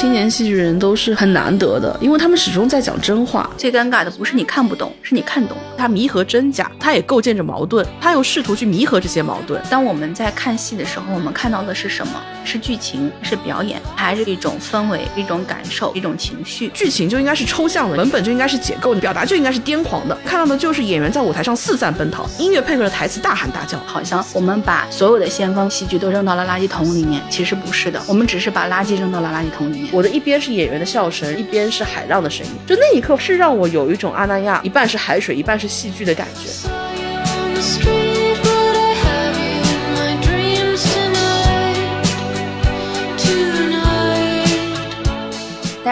青年戏剧人都是很难得的，因为他们始终在讲真话。最尴尬的不是你看不懂，是你看懂。他弥合真假，他也构建着矛盾，他又试图去弥合这些矛盾。当我们在看戏的时候，我们看到的是什么？是剧情，是表演，还是一种氛围、一种感受、一种情绪？剧情就应该是抽象的，文本就应该是解构的，表达就应该是癫狂的。看到的就是演员在舞台上四散奔逃，音乐配合着台词大喊大叫，好像我们把所有的先锋戏剧都扔到了垃圾桶里面。其实不是的，我们只是把垃圾扔到了垃圾桶里面。我的一边是演员的笑声，一边是海浪的声音，就那一刻是让我有一种阿那亚一半是海水，一半是戏剧的感觉。大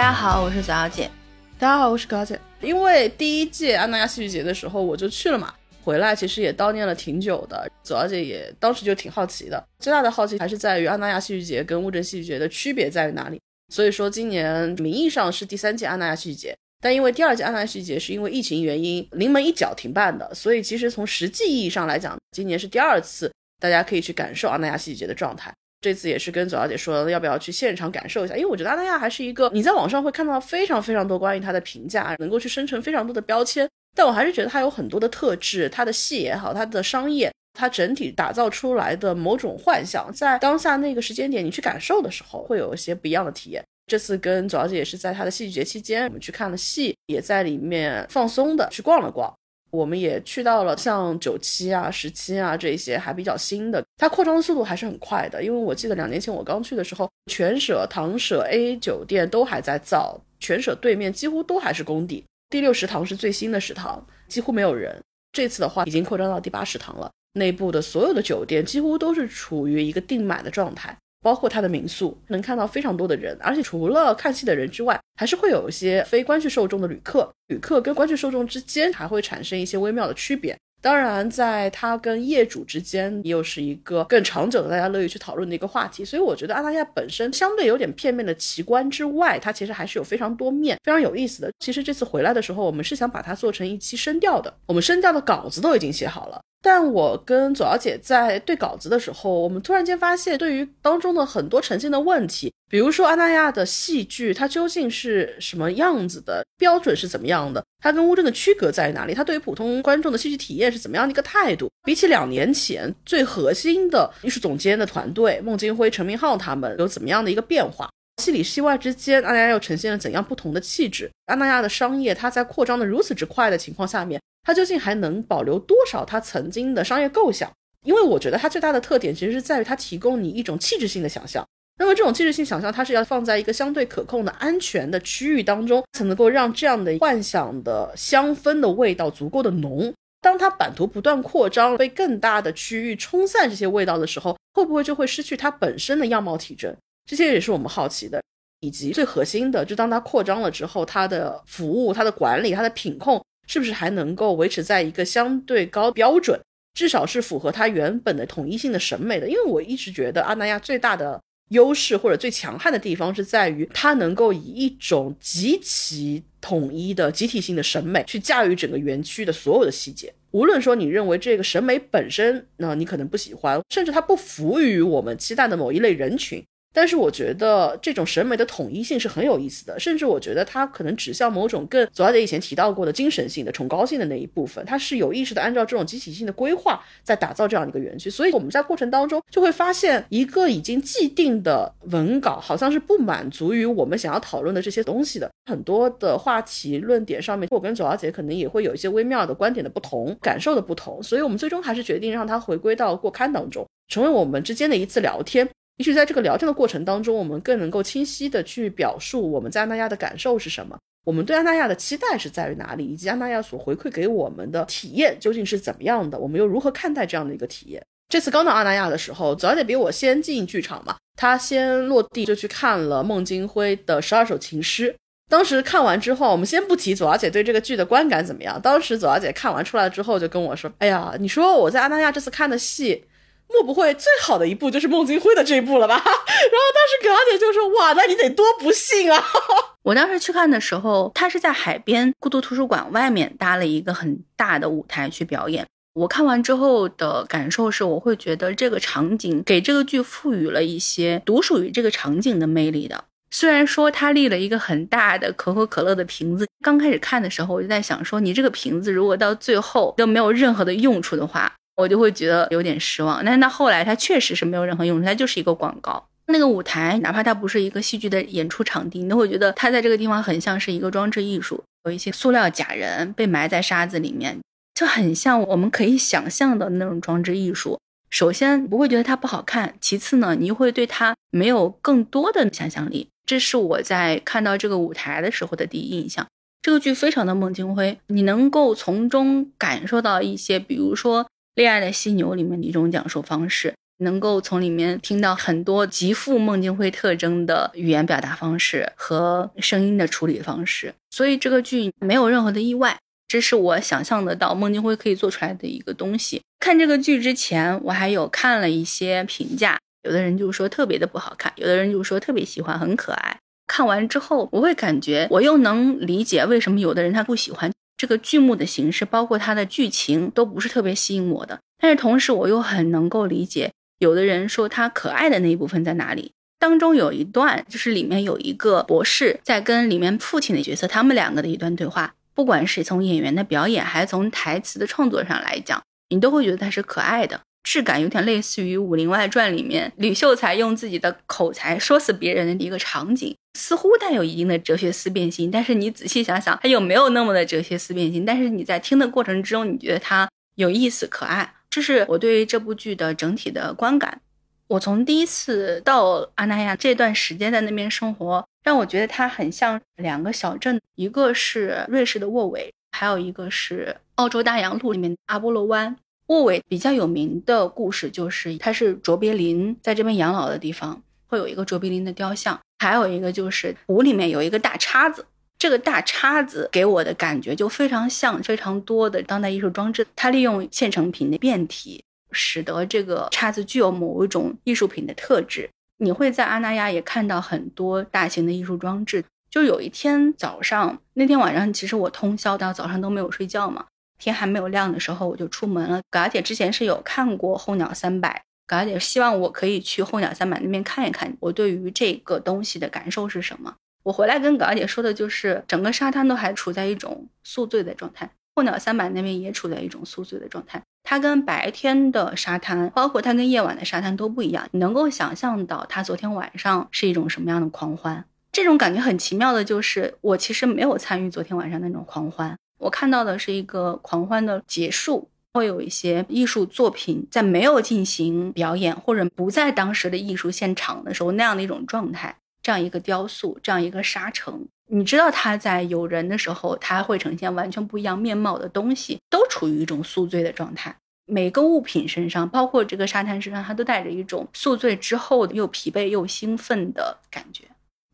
家好，我是左小姐。大家好，我是高姐。因为第一届安那亚戏剧节的时候我就去了嘛，回来其实也悼念了挺久的。左小姐也当时就挺好奇的，最大的好奇还是在于安那亚戏剧节跟乌镇戏剧节的区别在于哪里。所以说今年名义上是第三届安那亚戏剧节，但因为第二届安那亚戏剧节是因为疫情原因临门一脚停办的，所以其实从实际意义上来讲，今年是第二次大家可以去感受阿那亚戏剧节的状态。这次也是跟左小姐说，要不要去现场感受一下？因为我觉得阿那亚还是一个你在网上会看到非常非常多关于它的评价，能够去生成非常多的标签。但我还是觉得它有很多的特质，它的戏也好，它的商业，它整体打造出来的某种幻想，在当下那个时间点你去感受的时候，会有一些不一样的体验。这次跟左小姐也是在她的戏剧节期间，我们去看了戏，也在里面放松的去逛了逛。我们也去到了像九七啊、十七啊这些还比较新的，它扩张的速度还是很快的。因为我记得两年前我刚去的时候，全舍、唐舍、A 酒店都还在造，全舍对面几乎都还是工地。第六食堂是最新的食堂，几乎没有人。这次的话已经扩张到第八食堂了，内部的所有的酒店几乎都是处于一个订满的状态。包括它的民宿，能看到非常多的人，而且除了看戏的人之外，还是会有一些非观剧受众的旅客。旅客跟观剧受众之间还会产生一些微妙的区别。当然，在它跟业主之间，又是一个更长久的大家乐意去讨论的一个话题。所以，我觉得阿那亚本身相对有点片面的奇观之外，它其实还是有非常多面，非常有意思的。其实这次回来的时候，我们是想把它做成一期声调的，我们声调的稿子都已经写好了。但我跟左小姐在对稿子的时候，我们突然间发现，对于当中的很多呈现的问题，比如说阿那亚的戏剧，它究竟是什么样子的，标准是怎么样的，它跟乌镇的区隔在哪里，它对于普通观众的戏剧体验是怎么样的一个态度？比起两年前最核心的艺术总监的团队孟京辉、陈明浩他们有怎么样的一个变化？戏里戏外之间，阿那亚又呈现了怎样不同的气质？阿那亚的商业，它在扩张的如此之快的情况下面。它究竟还能保留多少它曾经的商业构想？因为我觉得它最大的特点其实是在于它提供你一种气质性的想象。那么这种气质性想象，它是要放在一个相对可控的安全的区域当中，才能够让这样的幻想的香氛的味道足够的浓。当它版图不断扩张，被更大的区域冲散这些味道的时候，会不会就会失去它本身的样貌体征？这些也是我们好奇的。以及最核心的，就当它扩张了之后，它的服务、它的管理、它的品控。是不是还能够维持在一个相对高标准，至少是符合它原本的统一性的审美的？因为我一直觉得阿那亚最大的优势或者最强悍的地方是在于它能够以一种极其统一的集体性的审美去驾驭整个园区的所有的细节。无论说你认为这个审美本身，那你可能不喜欢，甚至它不服于我们期待的某一类人群。但是我觉得这种审美的统一性是很有意思的，甚至我觉得它可能指向某种更左小姐以前提到过的精神性的崇高性的那一部分，它是有意识的按照这种集体性的规划在打造这样一个园区。所以我们在过程当中就会发现，一个已经既定的文稿好像是不满足于我们想要讨论的这些东西的。很多的话题论点上面，我跟左小姐可能也会有一些微妙的观点的不同、感受的不同，所以我们最终还是决定让它回归到过刊当中，成为我们之间的一次聊天。也许在这个聊天的过程当中，我们更能够清晰的去表述我们在安那亚的感受是什么，我们对安那亚的期待是在于哪里，以及安那亚所回馈给我们的体验究竟是怎么样的，我们又如何看待这样的一个体验？这次刚到阿那亚的时候，左小姐比我先进剧场嘛，她先落地就去看了孟京辉的十二首情诗。当时看完之后，我们先不提左小姐对这个剧的观感怎么样，当时左小姐看完出来之后就跟我说：“哎呀，你说我在阿那亚这次看的戏。”莫不会最好的一部就是孟京辉的这一部了吧？然后当时葛小姐就说：“哇，那你得多不幸啊！” 我当时去看的时候，他是在海边孤独图书馆外面搭了一个很大的舞台去表演。我看完之后的感受是，我会觉得这个场景给这个剧赋予了一些独属于这个场景的魅力的。虽然说他立了一个很大的可口可乐的瓶子，刚开始看的时候我就在想说，你这个瓶子如果到最后都没有任何的用处的话，我就会觉得有点失望。但是到后来，它确实是没有任何用处，它就是一个广告。那个舞台，哪怕它不是一个戏剧的演出场地，你都会觉得它在这个地方很像是一个装置艺术，有一些塑料假人被埋在沙子里面，就很像我们可以想象的那种装置艺术。首先不会觉得它不好看，其次呢，你会对它没有更多的想象力。这是我在看到这个舞台的时候的第一印象。这个剧非常的孟京辉，你能够从中感受到一些，比如说《恋爱的犀牛》里面的一种讲述方式，能够从里面听到很多极富孟京辉特征的语言表达方式和声音的处理方式。所以这个剧没有任何的意外，这是我想象得到孟京辉可以做出来的一个东西。看这个剧之前，我还有看了一些评价。有的人就说特别的不好看，有的人就说特别喜欢，很可爱。看完之后，我会感觉我又能理解为什么有的人他不喜欢这个剧目的形式，包括它的剧情都不是特别吸引我的。但是同时，我又很能够理解有的人说他可爱的那一部分在哪里。当中有一段就是里面有一个博士在跟里面父亲的角色他们两个的一段对话，不管是从演员的表演还是从台词的创作上来讲，你都会觉得他是可爱的。质感有点类似于《武林外传》里面吕秀才用自己的口才说死别人的一个场景，似乎带有一定的哲学思辨性。但是你仔细想想，它有没有那么的哲学思辨性？但是你在听的过程之中，你觉得它有意思、可爱，这是我对于这部剧的整体的观感。我从第一次到阿那亚这段时间在那边生活，让我觉得它很像两个小镇，一个是瑞士的沃韦，还有一个是澳洲大洋路里面阿波罗湾。沃韦比较有名的故事就是，它是卓别林在这边养老的地方，会有一个卓别林的雕像。还有一个就是湖里面有一个大叉子，这个大叉子给我的感觉就非常像非常多的当代艺术装置。它利用现成品的变体，使得这个叉子具有某一种艺术品的特质。你会在阿那亚也看到很多大型的艺术装置。就有一天早上，那天晚上其实我通宵到早上都没有睡觉嘛。天还没有亮的时候，我就出门了。嘎姐之前是有看过候鸟三百，嘎姐希望我可以去候鸟三百那边看一看，我对于这个东西的感受是什么。我回来跟嘎姐说的就是，整个沙滩都还处在一种宿醉的状态，候鸟三百那边也处在一种宿醉的状态。它跟白天的沙滩，包括它跟夜晚的沙滩都不一样。你能够想象到它昨天晚上是一种什么样的狂欢？这种感觉很奇妙的就是，我其实没有参与昨天晚上那种狂欢。我看到的是一个狂欢的结束，会有一些艺术作品在没有进行表演或者不在当时的艺术现场的时候那样的一种状态。这样一个雕塑，这样一个沙城，你知道它在有人的时候，它会呈现完全不一样面貌的东西，都处于一种宿醉的状态。每个物品身上，包括这个沙滩身上，它都带着一种宿醉之后又疲惫又兴奋的感觉。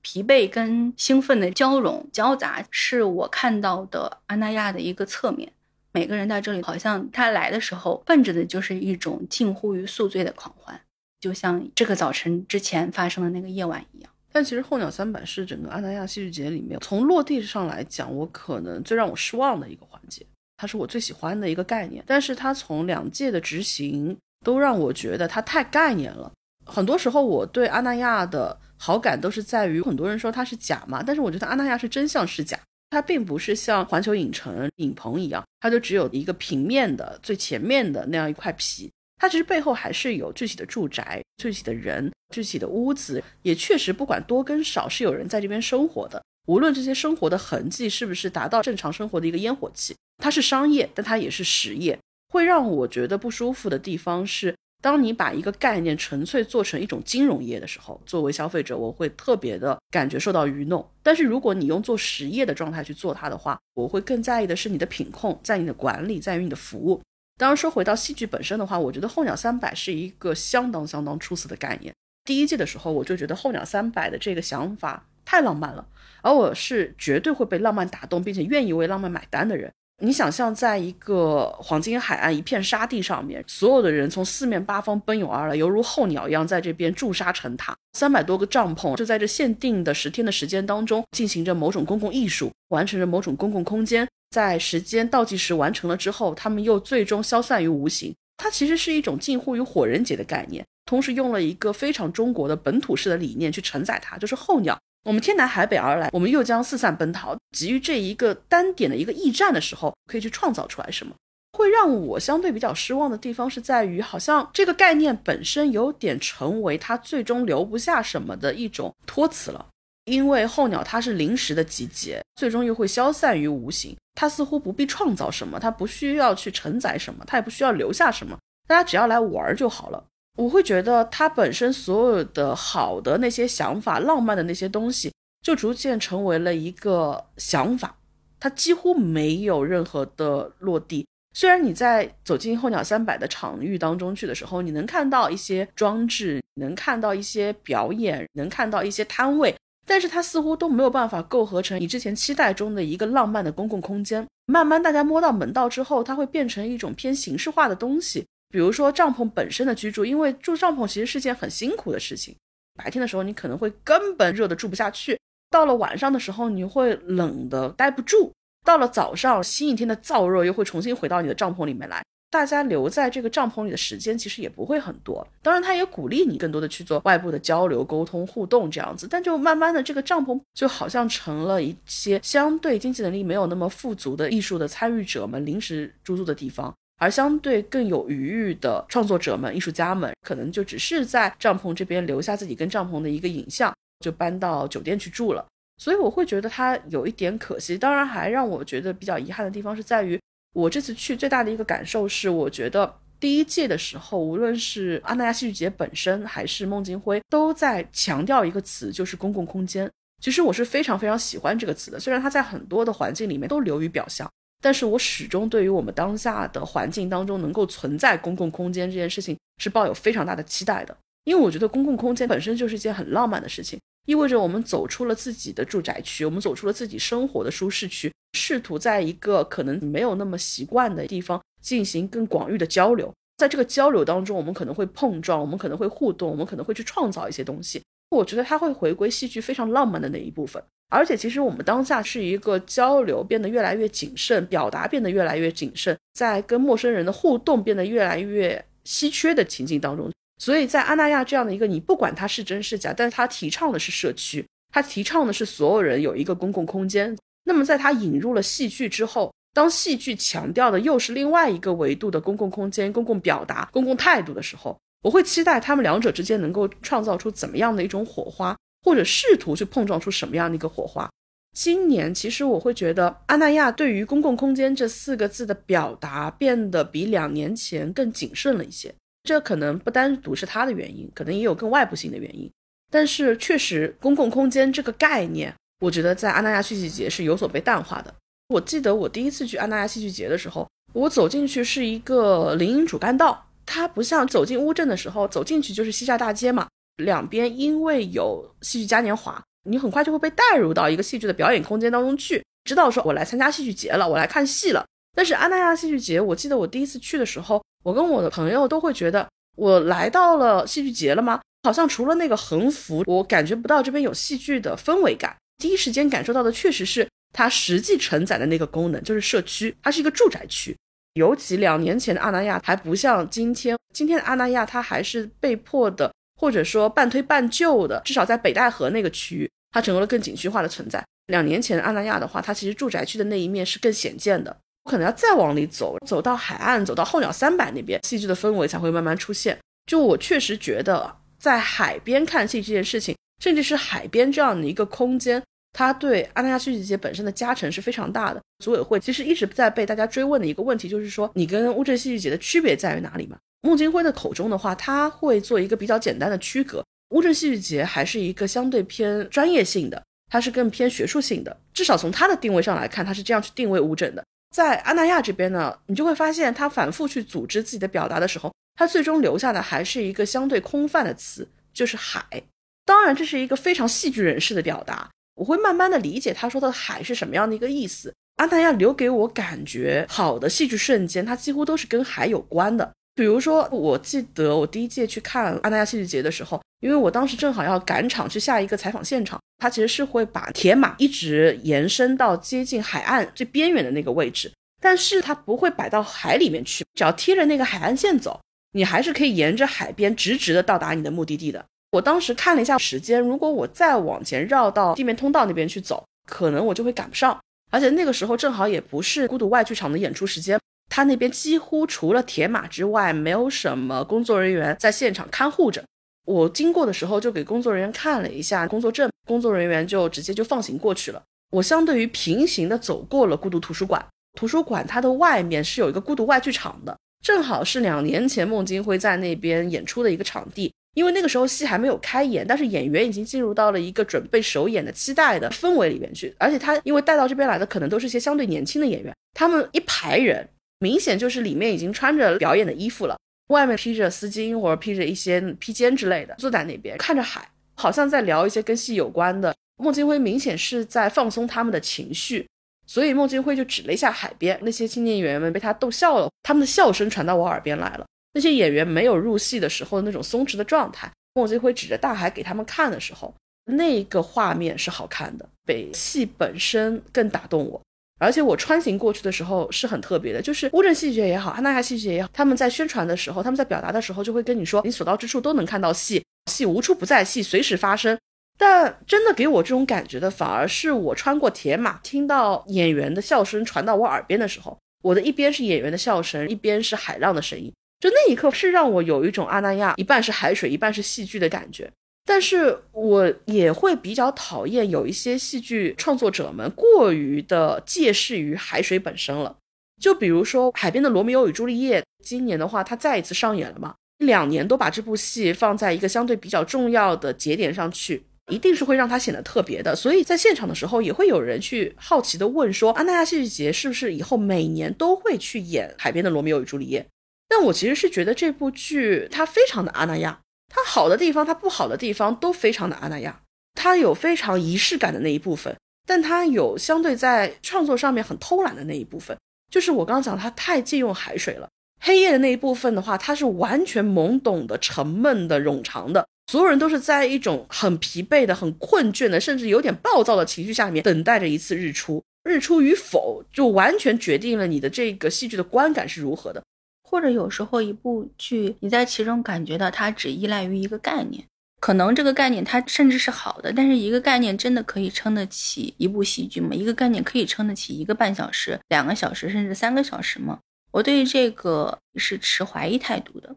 疲惫跟兴奋的交融交杂，是我看到的安那亚的一个侧面。每个人在这里，好像他来的时候，奔着的就是一种近乎于宿醉的狂欢，就像这个早晨之前发生的那个夜晚一样。但其实候鸟三百是整个安那亚戏剧节里面，从落地上来讲，我可能最让我失望的一个环节。它是我最喜欢的一个概念，但是它从两届的执行都让我觉得它太概念了。很多时候，我对阿那亚的好感都是在于很多人说它是假嘛，但是我觉得阿那亚是真相是假，它并不是像环球影城影棚一样，它就只有一个平面的最前面的那样一块皮，它其实背后还是有具体的住宅、具体的人、具体的屋子，也确实不管多跟少是有人在这边生活的，无论这些生活的痕迹是不是达到正常生活的一个烟火气，它是商业，但它也是实业。会让我觉得不舒服的地方是。当你把一个概念纯粹做成一种金融业的时候，作为消费者，我会特别的感觉受到愚弄。但是如果你用做实业的状态去做它的话，我会更在意的是你的品控，在你的管理，在于你的服务。当然说回到戏剧本身的话，我觉得候鸟三百是一个相当相当出色的概念。第一季的时候，我就觉得候鸟三百的这个想法太浪漫了，而我是绝对会被浪漫打动，并且愿意为浪漫买单的人。你想象在一个黄金海岸一片沙地上面，所有的人从四面八方奔涌而来，犹如候鸟一样在这边筑沙成塔。三百多个帐篷就在这限定的十天的时间当中，进行着某种公共艺术，完成着某种公共空间。在时间倒计时完成了之后，他们又最终消散于无形。它其实是一种近乎于火人节的概念，同时用了一个非常中国的本土式的理念去承载它，就是候鸟我们天南海北而来，我们又将四散奔逃，急于这一个单点的一个驿站的时候，可以去创造出来什么？会让我相对比较失望的地方是在于，好像这个概念本身有点成为它最终留不下什么的一种托词了。因为候鸟它是临时的集结，最终又会消散于无形，它似乎不必创造什么，它不需要去承载什么，它也不需要留下什么，大家只要来玩就好了。我会觉得它本身所有的好的那些想法、浪漫的那些东西，就逐渐成为了一个想法，它几乎没有任何的落地。虽然你在走进候鸟三百的场域当中去的时候，你能看到一些装置，能看到一些表演，能看到一些摊位，但是它似乎都没有办法构合成你之前期待中的一个浪漫的公共空间。慢慢大家摸到门道之后，它会变成一种偏形式化的东西。比如说帐篷本身的居住，因为住帐篷其实是件很辛苦的事情。白天的时候你可能会根本热的住不下去，到了晚上的时候你会冷的待不住，到了早上新一天的燥热又会重新回到你的帐篷里面来。大家留在这个帐篷里的时间其实也不会很多。当然，他也鼓励你更多的去做外部的交流、沟通、互动这样子。但就慢慢的，这个帐篷就好像成了一些相对经济能力没有那么富足的艺术的参与者们临时住宿的地方。而相对更有余裕的创作者们、艺术家们，可能就只是在帐篷这边留下自己跟帐篷的一个影像，就搬到酒店去住了。所以我会觉得它有一点可惜。当然，还让我觉得比较遗憾的地方是在于，我这次去最大的一个感受是，我觉得第一届的时候，无论是阿那亚戏剧节本身，还是孟京辉，都在强调一个词，就是公共空间。其实我是非常非常喜欢这个词的，虽然它在很多的环境里面都流于表象。但是我始终对于我们当下的环境当中能够存在公共空间这件事情是抱有非常大的期待的，因为我觉得公共空间本身就是一件很浪漫的事情，意味着我们走出了自己的住宅区，我们走出了自己生活的舒适区，试图在一个可能没有那么习惯的地方进行更广域的交流，在这个交流当中，我们可能会碰撞，我们可能会互动，我们可能会去创造一些东西。我觉得它会回归戏剧非常浪漫的那一部分。而且，其实我们当下是一个交流变得越来越谨慎，表达变得越来越谨慎，在跟陌生人的互动变得越来越稀缺的情境当中。所以在阿那亚这样的一个，你不管它是真是假，但是它提倡的是社区，它提倡的是所有人有一个公共空间。那么，在它引入了戏剧之后，当戏剧强调的又是另外一个维度的公共空间、公共表达、公共态度的时候，我会期待他们两者之间能够创造出怎么样的一种火花。或者试图去碰撞出什么样的一个火花？今年其实我会觉得阿那亚对于公共空间这四个字的表达变得比两年前更谨慎了一些。这可能不单独是他的原因，可能也有更外部性的原因。但是确实，公共空间这个概念，我觉得在阿那亚戏剧节是有所被淡化的。我记得我第一次去阿那亚戏剧节的时候，我走进去是一个林荫主干道，它不像走进乌镇的时候，走进去就是西栅大街嘛。两边因为有戏剧嘉年华，你很快就会被带入到一个戏剧的表演空间当中去，知道说我来参加戏剧节了，我来看戏了。但是安那亚戏剧节，我记得我第一次去的时候，我跟我的朋友都会觉得我来到了戏剧节了吗？好像除了那个横幅，我感觉不到这边有戏剧的氛围感。第一时间感受到的确实是它实际承载的那个功能，就是社区，它是一个住宅区。尤其两年前的阿那亚还不像今天，今天的阿那亚它还是被迫的。或者说半推半就的，至少在北戴河那个区域，它成为了更景区化的存在。两年前的阿那亚的话，它其实住宅区的那一面是更显见的，我可能要再往里走，走到海岸，走到候鸟三百那边，戏剧的氛围才会慢慢出现。就我确实觉得，在海边看戏这件事情，甚至是海边这样的一个空间，它对阿那亚戏剧节本身的加成是非常大的。组委会其实一直在被大家追问的一个问题，就是说你跟乌镇戏剧节的区别在于哪里嘛？孟京辉的口中的话，他会做一个比较简单的区隔。乌镇戏剧节还是一个相对偏专业性的，它是更偏学术性的。至少从它的定位上来看，它是这样去定位乌镇的。在阿那亚这边呢，你就会发现，他反复去组织自己的表达的时候，他最终留下的还是一个相对空泛的词，就是海。当然，这是一个非常戏剧人士的表达。我会慢慢的理解他说的海是什么样的一个意思。阿那亚留给我感觉好的戏剧瞬间，它几乎都是跟海有关的。比如说，我记得我第一届去看阿那亚戏剧节的时候，因为我当时正好要赶场去下一个采访现场，它其实是会把铁马一直延伸到接近海岸最边缘的那个位置，但是它不会摆到海里面去，只要贴着那个海岸线走，你还是可以沿着海边直直的到达你的目的地的。我当时看了一下时间，如果我再往前绕到地面通道那边去走，可能我就会赶不上。而且那个时候正好也不是孤独外剧场的演出时间，他那边几乎除了铁马之外，没有什么工作人员在现场看护着。我经过的时候就给工作人员看了一下工作证，工作人员就直接就放行过去了。我相对于平行的走过了孤独图书馆，图书馆它的外面是有一个孤独外剧场的，正好是两年前孟京辉在那边演出的一个场地。因为那个时候戏还没有开演，但是演员已经进入到了一个准备首演的期待的氛围里面去，而且他因为带到这边来的可能都是一些相对年轻的演员，他们一排人明显就是里面已经穿着表演的衣服了，外面披着丝巾或者披着一些披肩之类的，坐在那边看着海，好像在聊一些跟戏有关的。孟京辉明显是在放松他们的情绪，所以孟京辉就指了一下海边，那些青年演员们被他逗笑了，他们的笑声传到我耳边来了。那些演员没有入戏的时候那种松弛的状态，孟京辉指着大海给他们看的时候，那个画面是好看的，比戏本身更打动我。而且我穿行过去的时候是很特别的，就是乌镇戏剧节也好，阿那亚戏剧节也好，他们在宣传的时候，他们在表达的时候，就会跟你说，你所到之处都能看到戏，戏无处不在，戏随时发生。但真的给我这种感觉的，反而是我穿过铁马，听到演员的笑声传到我耳边的时候，我的一边是演员的笑声，一边是海浪的声音。就那一刻是让我有一种阿那亚一半是海水一半是戏剧的感觉，但是我也会比较讨厌有一些戏剧创作者们过于的借势于海水本身了。就比如说《海边的罗密欧与朱丽叶》，今年的话它再一次上演了嘛，两年都把这部戏放在一个相对比较重要的节点上去，一定是会让它显得特别的。所以在现场的时候，也会有人去好奇的问说，阿那亚戏剧节是不是以后每年都会去演《海边的罗密欧与朱丽叶》？但我其实是觉得这部剧它非常的阿那亚，它好的地方，它不好的地方都非常的阿那亚。它有非常仪式感的那一部分，但它有相对在创作上面很偷懒的那一部分。就是我刚刚讲，它太借用海水了。黑夜的那一部分的话，它是完全懵懂的、沉闷的、冗长的，所有人都是在一种很疲惫的、很困倦的，甚至有点暴躁的情绪下面等待着一次日出。日出与否，就完全决定了你的这个戏剧的观感是如何的。或者有时候一部剧，你在其中感觉到它只依赖于一个概念，可能这个概念它甚至是好的，但是一个概念真的可以撑得起一部戏剧吗？一个概念可以撑得起一个半小时、两个小时，甚至三个小时吗？我对于这个是持怀疑态度的。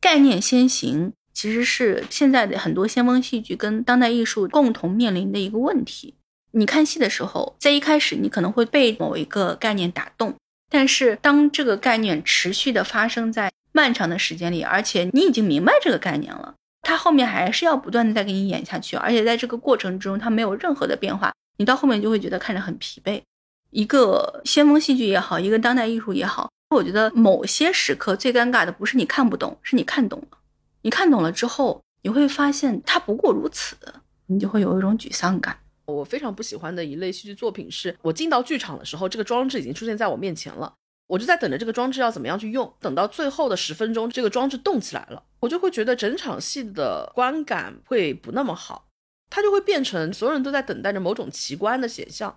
概念先行，其实是现在的很多先锋戏剧跟当代艺术共同面临的一个问题。你看戏的时候，在一开始你可能会被某一个概念打动。但是，当这个概念持续的发生在漫长的时间里，而且你已经明白这个概念了，它后面还是要不断的再给你演下去，而且在这个过程之中，它没有任何的变化，你到后面就会觉得看着很疲惫。一个先锋戏剧也好，一个当代艺术也好，我觉得某些时刻最尴尬的不是你看不懂，是你看懂了。你看懂了之后，你会发现它不过如此，你就会有一种沮丧感。我非常不喜欢的一类戏剧作品是，我进到剧场的时候，这个装置已经出现在我面前了，我就在等着这个装置要怎么样去用。等到最后的十分钟，这个装置动起来了，我就会觉得整场戏的观感会不那么好，它就会变成所有人都在等待着某种奇观的显象。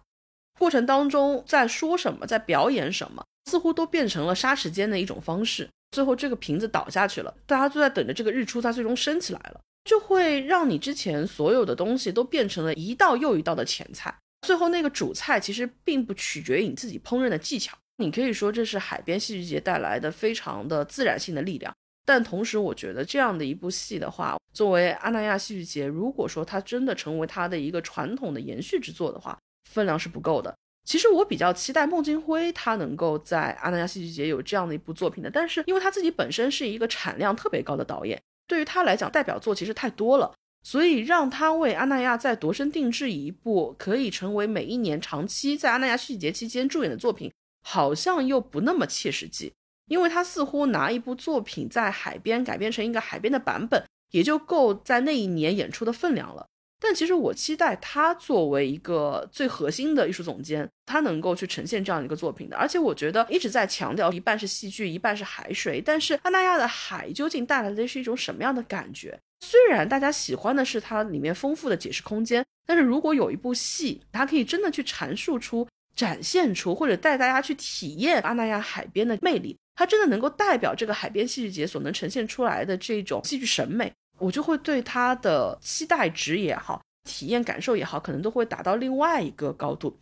过程当中在说什么，在表演什么，似乎都变成了杀时间的一种方式。最后这个瓶子倒下去了，大家都在等着这个日出，它最终升起来了。就会让你之前所有的东西都变成了一道又一道的前菜，最后那个主菜其实并不取决于你自己烹饪的技巧。你可以说这是海边戏剧节带来的非常的自然性的力量，但同时我觉得这样的一部戏的话，作为阿那亚戏剧节，如果说它真的成为它的一个传统的延续之作的话，分量是不够的。其实我比较期待孟京辉他能够在阿那亚戏剧节有这样的一部作品的，但是因为他自己本身是一个产量特别高的导演。对于他来讲，代表作其实太多了，所以让他为阿那亚再度身定制一部可以成为每一年长期在阿那亚续节期间助演的作品，好像又不那么切实际。因为他似乎拿一部作品在海边改编成一个海边的版本，也就够在那一年演出的分量了。但其实我期待他作为一个最核心的艺术总监，他能够去呈现这样一个作品的。而且我觉得一直在强调一半是戏剧，一半是海水。但是阿那亚的海究竟带来的是一种什么样的感觉？虽然大家喜欢的是它里面丰富的解释空间，但是如果有一部戏，它可以真的去阐述出、展现出，或者带大家去体验阿那亚海边的魅力，它真的能够代表这个海边戏剧节所能呈现出来的这种戏剧审美。我就会对他的期待值也好，体验感受也好，可能都会达到另外一个高度。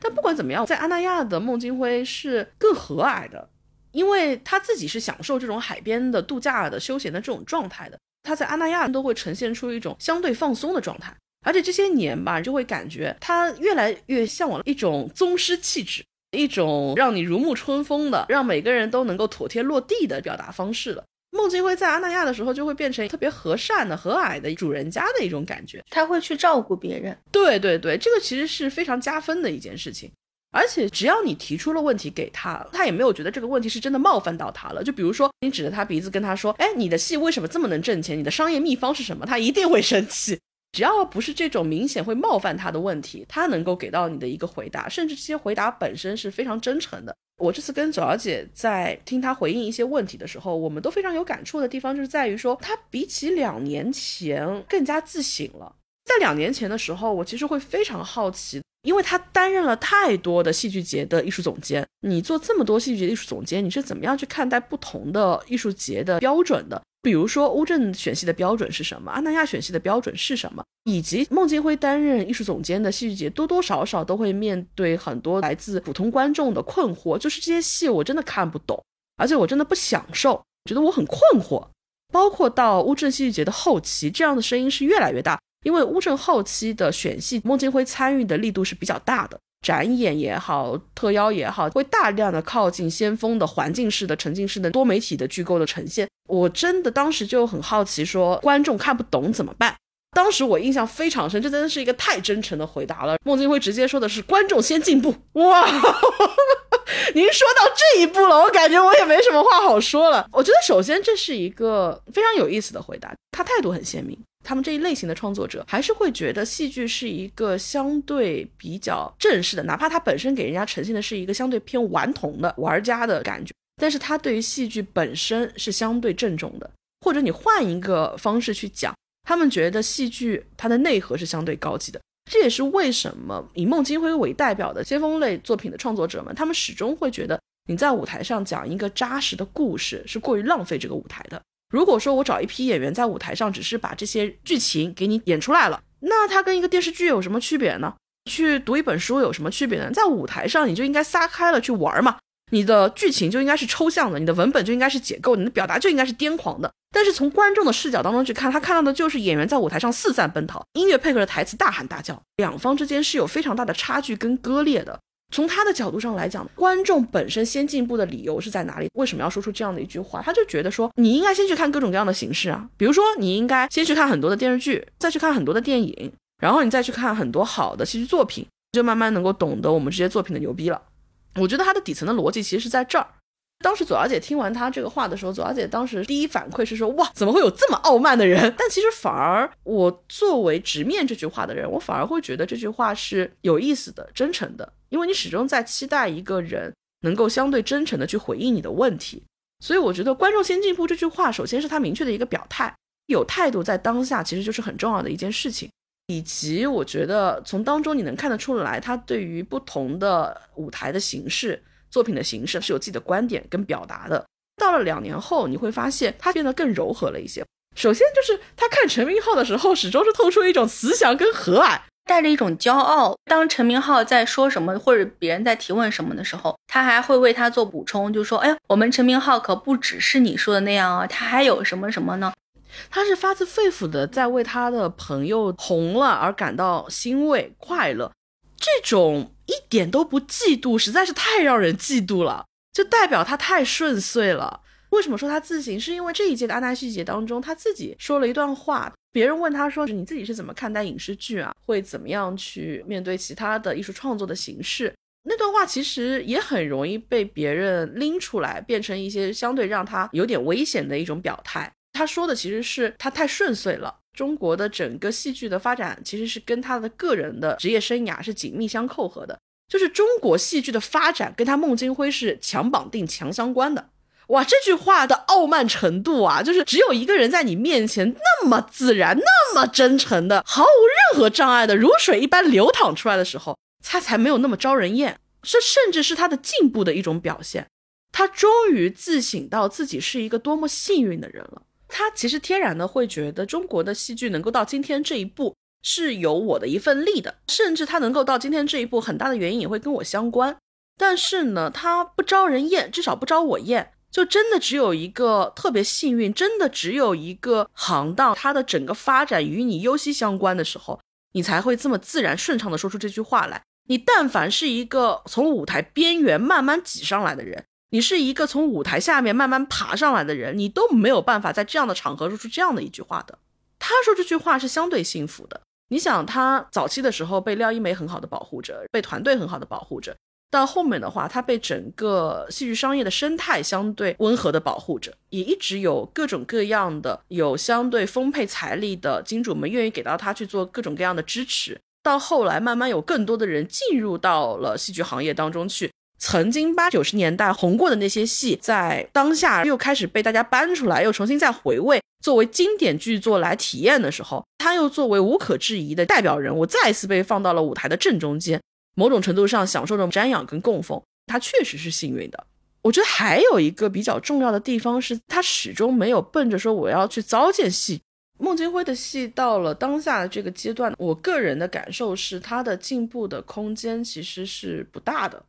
但不管怎么样，在阿那亚的孟京辉是更和蔼的，因为他自己是享受这种海边的度假的休闲的这种状态的。他在阿那亚都会呈现出一种相对放松的状态，而且这些年吧，就会感觉他越来越向往一种宗师气质，一种让你如沐春风的，让每个人都能够妥帖落地的表达方式了。孟京辉在阿那亚的时候，就会变成特别和善的、和蔼的主人家的一种感觉。他会去照顾别人。对对对，这个其实是非常加分的一件事情。而且只要你提出了问题给他，他也没有觉得这个问题是真的冒犯到他了。就比如说，你指着他鼻子跟他说：“哎，你的戏为什么这么能挣钱？你的商业秘方是什么？”他一定会生气。只要不是这种明显会冒犯他的问题，他能够给到你的一个回答，甚至这些回答本身是非常真诚的。我这次跟左小姐在听她回应一些问题的时候，我们都非常有感触的地方，就是在于说，她比起两年前更加自省了。在两年前的时候，我其实会非常好奇，因为他担任了太多的戏剧节的艺术总监。你做这么多戏剧节艺术总监，你是怎么样去看待不同的艺术节的标准的？比如说乌镇选戏的标准是什么？阿那亚选戏的标准是什么？以及孟京辉担任艺术总监的戏剧节，多多少少都会面对很多来自普通观众的困惑，就是这些戏我真的看不懂，而且我真的不享受，觉得我很困惑。包括到乌镇戏剧节的后期，这样的声音是越来越大。因为乌镇后期的选戏，孟京辉参与的力度是比较大的，展演也好，特邀也好，会大量的靠近先锋的环境式的、沉浸式的、多媒体的剧构的呈现。我真的当时就很好奇，说观众看不懂怎么办？当时我印象非常深，这真的是一个太真诚的回答了。孟京辉直接说的是：“观众先进步。”哇，您说到这一步了，我感觉我也没什么话好说了。我觉得首先这是一个非常有意思的回答，他态度很鲜明。他们这一类型的创作者还是会觉得戏剧是一个相对比较正式的，哪怕它本身给人家呈现的是一个相对偏顽童的玩家的感觉，但是他对于戏剧本身是相对郑重的。或者你换一个方式去讲，他们觉得戏剧它的内核是相对高级的。这也是为什么以孟京辉为代表的先锋类作品的创作者们，他们始终会觉得你在舞台上讲一个扎实的故事是过于浪费这个舞台的。如果说我找一批演员在舞台上，只是把这些剧情给你演出来了，那它跟一个电视剧有什么区别呢？去读一本书有什么区别呢？在舞台上，你就应该撒开了去玩嘛，你的剧情就应该是抽象的，你的文本就应该是解构，你的表达就应该是癫狂的。但是从观众的视角当中去看，他看到的就是演员在舞台上四散奔逃，音乐配合着台词大喊大叫，两方之间是有非常大的差距跟割裂的。从他的角度上来讲，观众本身先进步的理由是在哪里？为什么要说出这样的一句话？他就觉得说，你应该先去看各种各样的形式啊，比如说你应该先去看很多的电视剧，再去看很多的电影，然后你再去看很多好的戏剧作品，就慢慢能够懂得我们这些作品的牛逼了。我觉得他的底层的逻辑其实是在这儿。当时左小姐听完他这个话的时候，左小姐当时第一反馈是说：“哇，怎么会有这么傲慢的人？”但其实反而我作为直面这句话的人，我反而会觉得这句话是有意思的、真诚的，因为你始终在期待一个人能够相对真诚的去回应你的问题。所以我觉得“观众先进步”这句话，首先是他明确的一个表态，有态度在当下其实就是很重要的一件事情。以及我觉得从当中你能看得出来，他对于不同的舞台的形式。作品的形式是有自己的观点跟表达的。到了两年后，你会发现他变得更柔和了一些。首先就是他看陈明昊的时候，始终是透出一种慈祥跟和蔼，带着一种骄傲。当陈明昊在说什么或者别人在提问什么的时候，他还会为他做补充，就说：“哎，我们陈明昊可不只是你说的那样啊，他还有什么什么呢？”他是发自肺腑的在为他的朋友红了而感到欣慰快乐。这种。一点都不嫉妒，实在是太让人嫉妒了，就代表他太顺遂了。为什么说他自省？是因为这一届的阿那戏节当中，他自己说了一段话。别人问他说：“你自己是怎么看待影视剧啊？会怎么样去面对其他的艺术创作的形式？”那段话其实也很容易被别人拎出来，变成一些相对让他有点危险的一种表态。他说的其实是他太顺遂了。中国的整个戏剧的发展其实是跟他的个人的职业生涯是紧密相扣合的，就是中国戏剧的发展跟他孟京辉是强绑定、强相关的。哇，这句话的傲慢程度啊，就是只有一个人在你面前那么自然、那么真诚的，毫无任何障碍的，如水一般流淌出来的时候，他才没有那么招人厌。这甚至是他的进步的一种表现。他终于自省到自己是一个多么幸运的人了。他其实天然的会觉得中国的戏剧能够到今天这一步是有我的一份力的，甚至他能够到今天这一步，很大的原因也会跟我相关。但是呢，他不招人厌，至少不招我厌。就真的只有一个特别幸运，真的只有一个行当，它的整个发展与你优息相关的时候，你才会这么自然顺畅的说出这句话来。你但凡是一个从舞台边缘慢慢挤上来的人。你是一个从舞台下面慢慢爬上来的人，你都没有办法在这样的场合说出这样的一句话的。他说这句话是相对幸福的。你想，他早期的时候被廖一梅很好的保护着，被团队很好的保护着；到后面的话，他被整个戏剧商业的生态相对温和的保护着，也一直有各种各样的有相对丰沛财力的金主们愿意给到他去做各种各样的支持。到后来，慢慢有更多的人进入到了戏剧行业当中去。曾经八九十年代红过的那些戏，在当下又开始被大家搬出来，又重新再回味，作为经典剧作来体验的时候，他又作为无可置疑的代表人物，再一次被放到了舞台的正中间，某种程度上享受着瞻仰跟供奉。他确实是幸运的。我觉得还有一个比较重要的地方是，他始终没有奔着说我要去糟践戏。孟京辉的戏到了当下的这个阶段，我个人的感受是，他的进步的空间其实是不大的。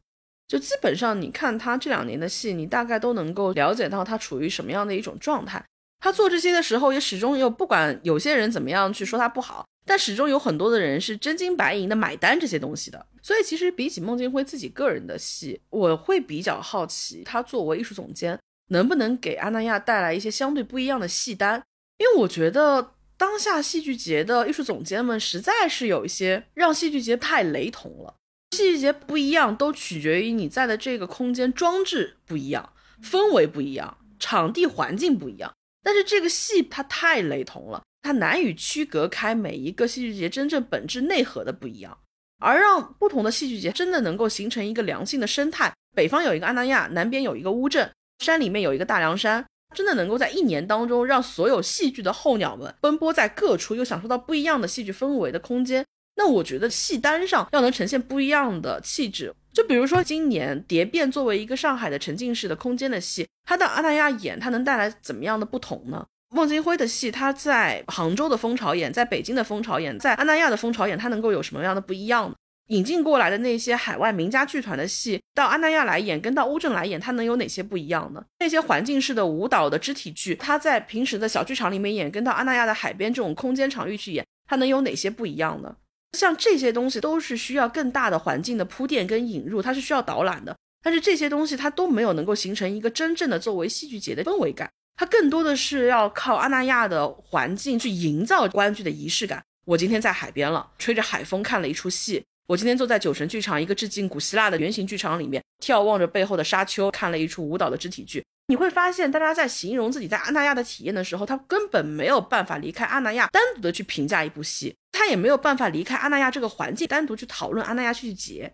就基本上，你看他这两年的戏，你大概都能够了解到他处于什么样的一种状态。他做这些的时候，也始终有不管有些人怎么样去说他不好，但始终有很多的人是真金白银的买单这些东西的。所以，其实比起孟京辉自己个人的戏，我会比较好奇他作为艺术总监能不能给阿那亚带来一些相对不一样的戏单。因为我觉得当下戏剧节的艺术总监们实在是有一些让戏剧节太雷同了。戏剧节不一样，都取决于你在的这个空间装置不一样，氛围不一样，场地环境不一样。但是这个戏它太雷同了，它难以区隔开每一个戏剧节真正本质内核的不一样，而让不同的戏剧节真的能够形成一个良性的生态。北方有一个阿那亚，南边有一个乌镇，山里面有一个大凉山，真的能够在一年当中让所有戏剧的候鸟们奔波在各处，又享受到不一样的戏剧氛围的空间。那我觉得戏单上要能呈现不一样的气质，就比如说今年《蝶变》作为一个上海的沉浸式的空间的戏，它的阿那亚演，它能带来怎么样的不同呢？孟京辉的戏，他在杭州的蜂巢演，在北京的蜂巢演，在阿那亚的蜂巢演，它能够有什么样的不一样呢？引进过来的那些海外名家剧团的戏，到阿那亚来演，跟到乌镇来演，它能有哪些不一样呢？那些环境式的舞蹈的肢体剧，它在平时的小剧场里面演，跟到阿那亚的海边这种空间场域去演，它能有哪些不一样呢？像这些东西都是需要更大的环境的铺垫跟引入，它是需要导览的。但是这些东西它都没有能够形成一个真正的作为戏剧节的氛围感，它更多的是要靠阿那亚的环境去营造观剧的仪式感。我今天在海边了，吹着海风看了一出戏。我今天坐在酒神剧场，一个致敬古希腊的圆形剧场里面，眺望着背后的沙丘，看了一出舞蹈的肢体剧。你会发现，大家在形容自己在阿那亚的体验的时候，他根本没有办法离开阿那亚单独的去评价一部戏，他也没有办法离开阿那亚这个环境单独去讨论阿那亚戏剧节，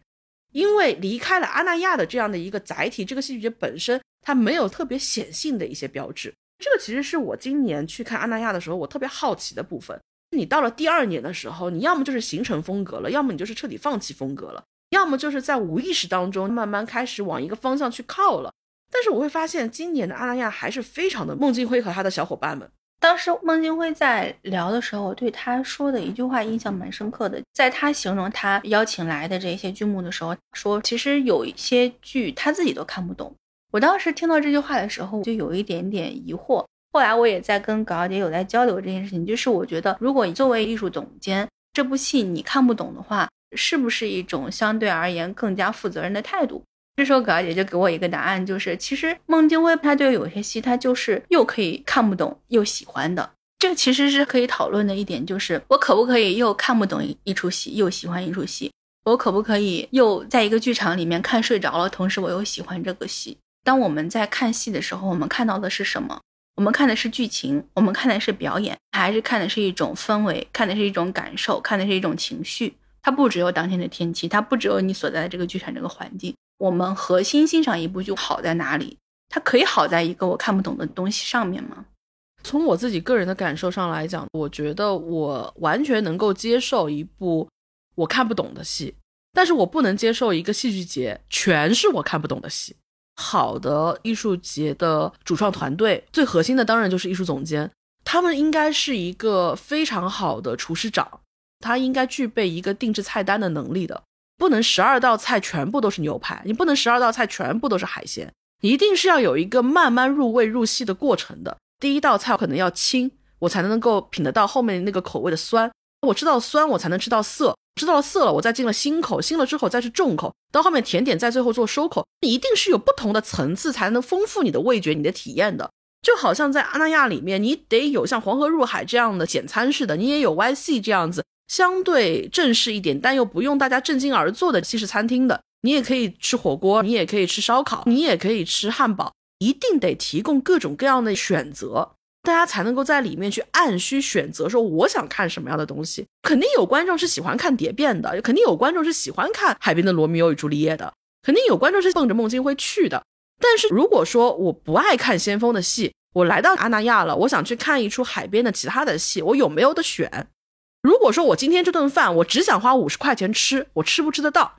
因为离开了阿那亚的这样的一个载体，这个戏剧节本身它没有特别显性的一些标志。这个其实是我今年去看阿那亚的时候，我特别好奇的部分。你到了第二年的时候，你要么就是形成风格了，要么你就是彻底放弃风格了，要么就是在无意识当中慢慢开始往一个方向去靠了。但是我会发现，今年的阿那亚还是非常的孟京辉和他的小伙伴们。当时孟京辉在聊的时候，我对他说的一句话印象蛮深刻的。在他形容他邀请来的这些剧目的时候，说其实有一些剧他自己都看不懂。我当时听到这句话的时候，就有一点点疑惑。后来我也在跟葛小姐有在交流这件事情，就是我觉得，如果你作为艺术总监，这部戏你看不懂的话，是不是一种相对而言更加负责任的态度？这时候葛小姐就给我一个答案，就是其实孟京辉他对有些戏他就是又可以看不懂又喜欢的，这个其实是可以讨论的一点，就是我可不可以又看不懂一出戏又喜欢一出戏？我可不可以又在一个剧场里面看睡着了，同时我又喜欢这个戏？当我们在看戏的时候，我们看到的是什么？我们看的是剧情，我们看的是表演，还是看的是一种氛围？看的是一种感受，看的是一种情绪？它不只有当天的天气，它不只有你所在的这个剧场这个环境。我们核心欣赏一部剧好在哪里？它可以好在一个我看不懂的东西上面吗？从我自己个人的感受上来讲，我觉得我完全能够接受一部我看不懂的戏，但是我不能接受一个戏剧节全是我看不懂的戏。好的艺术节的主创团队，最核心的当然就是艺术总监，他们应该是一个非常好的厨师长，它应该具备一个定制菜单的能力的，不能十二道菜全部都是牛排，你不能十二道菜全部都是海鲜，一定是要有一个慢慢入味入戏的过程的。第一道菜可能要清，我才能够品得到后面那个口味的酸，我知道酸，我才能吃到涩。知道了涩了，我再进了新口，新了之后再是重口，到后面甜点，在最后做收口，你一定是有不同的层次，才能丰富你的味觉、你的体验的。就好像在阿那亚里面，你得有像黄河入海这样的简餐式的，你也有 YC 这样子相对正式一点，但又不用大家正襟而坐的西式餐厅的。你也可以吃火锅，你也可以吃烧烤，你也可以吃汉堡，一定得提供各种各样的选择。大家才能够在里面去按需选择，说我想看什么样的东西。肯定有观众是喜欢看蝶变的，肯定有观众是喜欢看海边的罗密欧与朱丽叶的，肯定有观众是奔着孟京辉去的。但是如果说我不爱看先锋的戏，我来到阿那亚了，我想去看一出海边的其他的戏，我有没有的选？如果说我今天这顿饭我只想花五十块钱吃，我吃不吃得到？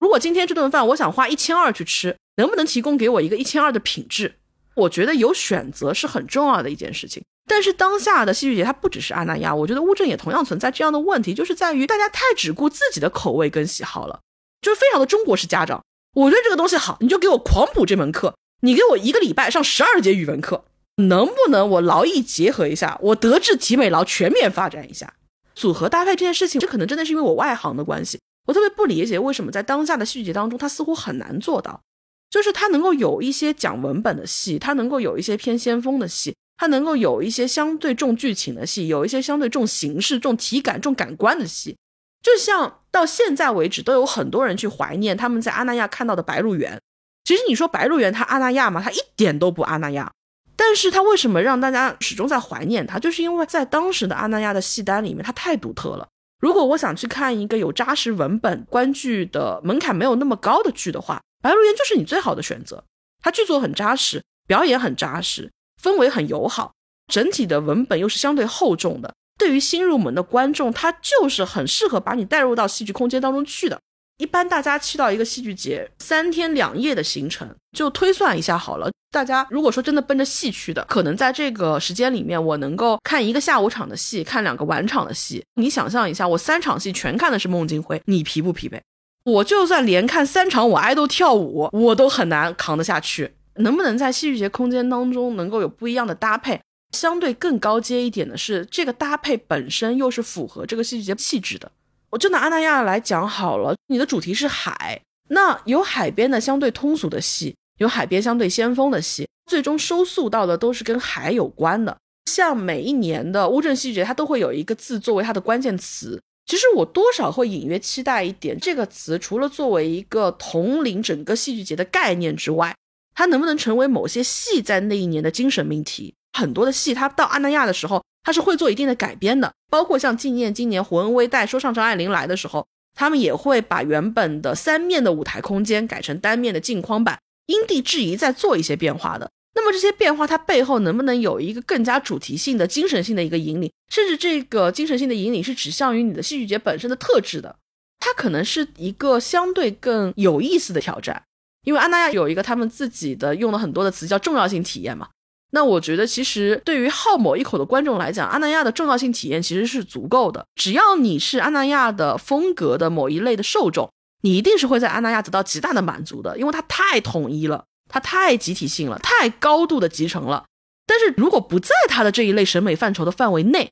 如果今天这顿饭我想花一千二去吃，能不能提供给我一个一千二的品质？我觉得有选择是很重要的一件事情，但是当下的戏剧节它不只是阿那亚，我觉得乌镇也同样存在这样的问题，就是在于大家太只顾自己的口味跟喜好了，就是非常的中国式家长。我觉得这个东西好，你就给我狂补这门课，你给我一个礼拜上十二节语文课，能不能我劳逸结合一下，我德智体美劳全面发展一下，组合搭配这件事情，这可能真的是因为我外行的关系，我特别不理解为什么在当下的戏剧当中，它似乎很难做到。就是他能够有一些讲文本的戏，他能够有一些偏先锋的戏，他能够有一些相对重剧情的戏，有一些相对重形式、重体感、重感官的戏。就像到现在为止，都有很多人去怀念他们在阿那亚看到的《白鹿原》。其实你说《白鹿原》它阿那亚吗？它一点都不阿那亚。但是他为什么让大家始终在怀念他？就是因为在当时的阿那亚的戏单里面，他太独特了。如果我想去看一个有扎实文本、观剧的门槛没有那么高的剧的话，白鹿原就是你最好的选择，它剧作很扎实，表演很扎实，氛围很友好，整体的文本又是相对厚重的。对于新入门的观众，它就是很适合把你带入到戏剧空间当中去的。一般大家去到一个戏剧节，三天两夜的行程，就推算一下好了。大家如果说真的奔着戏去的，可能在这个时间里面，我能够看一个下午场的戏，看两个晚场的戏。你想象一下，我三场戏全看的是孟京辉，你疲不疲惫？我就算连看三场我爱豆跳舞，我都很难扛得下去。能不能在戏剧节空间当中能够有不一样的搭配？相对更高阶一点的是，这个搭配本身又是符合这个戏剧节气质的。我就拿阿那亚来讲好了，你的主题是海，那有海边的相对通俗的戏，有海边相对先锋的戏，最终收束到的都是跟海有关的。像每一年的乌镇戏剧节，它都会有一个字作为它的关键词。其实我多少会隐约期待一点，这个词除了作为一个统领整个戏剧节的概念之外，它能不能成为某些戏在那一年的精神命题？很多的戏，它到阿那亚的时候，它是会做一定的改编的，包括像纪念今年胡恩威带说唱张爱玲来的时候，他们也会把原本的三面的舞台空间改成单面的镜框版，因地制宜再做一些变化的。那么这些变化，它背后能不能有一个更加主题性的、精神性的一个引领？甚至这个精神性的引领是指向于你的戏剧节本身的特质的，它可能是一个相对更有意思的挑战。因为安娜亚有一个他们自己的用了很多的词叫重要性体验嘛。那我觉得其实对于好某一口的观众来讲，阿娜亚的重要性体验其实是足够的。只要你是阿娜亚的风格的某一类的受众，你一定是会在阿娜亚得到极大的满足的，因为它太统一了。它太集体性了，太高度的集成了。但是如果不在它的这一类审美范畴的范围内，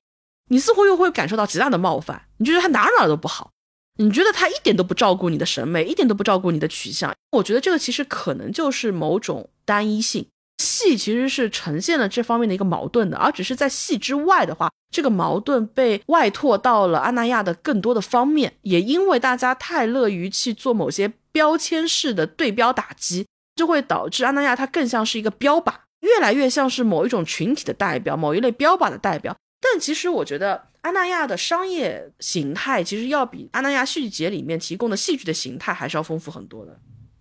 你似乎又会感受到极大的冒犯。你觉得它哪哪都不好，你觉得它一点都不照顾你的审美，一点都不照顾你的取向。我觉得这个其实可能就是某种单一性。戏其实是呈现了这方面的一个矛盾的，而只是在戏之外的话，这个矛盾被外拓到了阿那亚的更多的方面。也因为大家太乐于去做某些标签式的对标打击。就会导致阿那亚它更像是一个标靶，越来越像是某一种群体的代表，某一类标靶的代表。但其实我觉得阿那亚的商业形态其实要比阿那亚戏剧节里面提供的戏剧的形态还是要丰富很多的。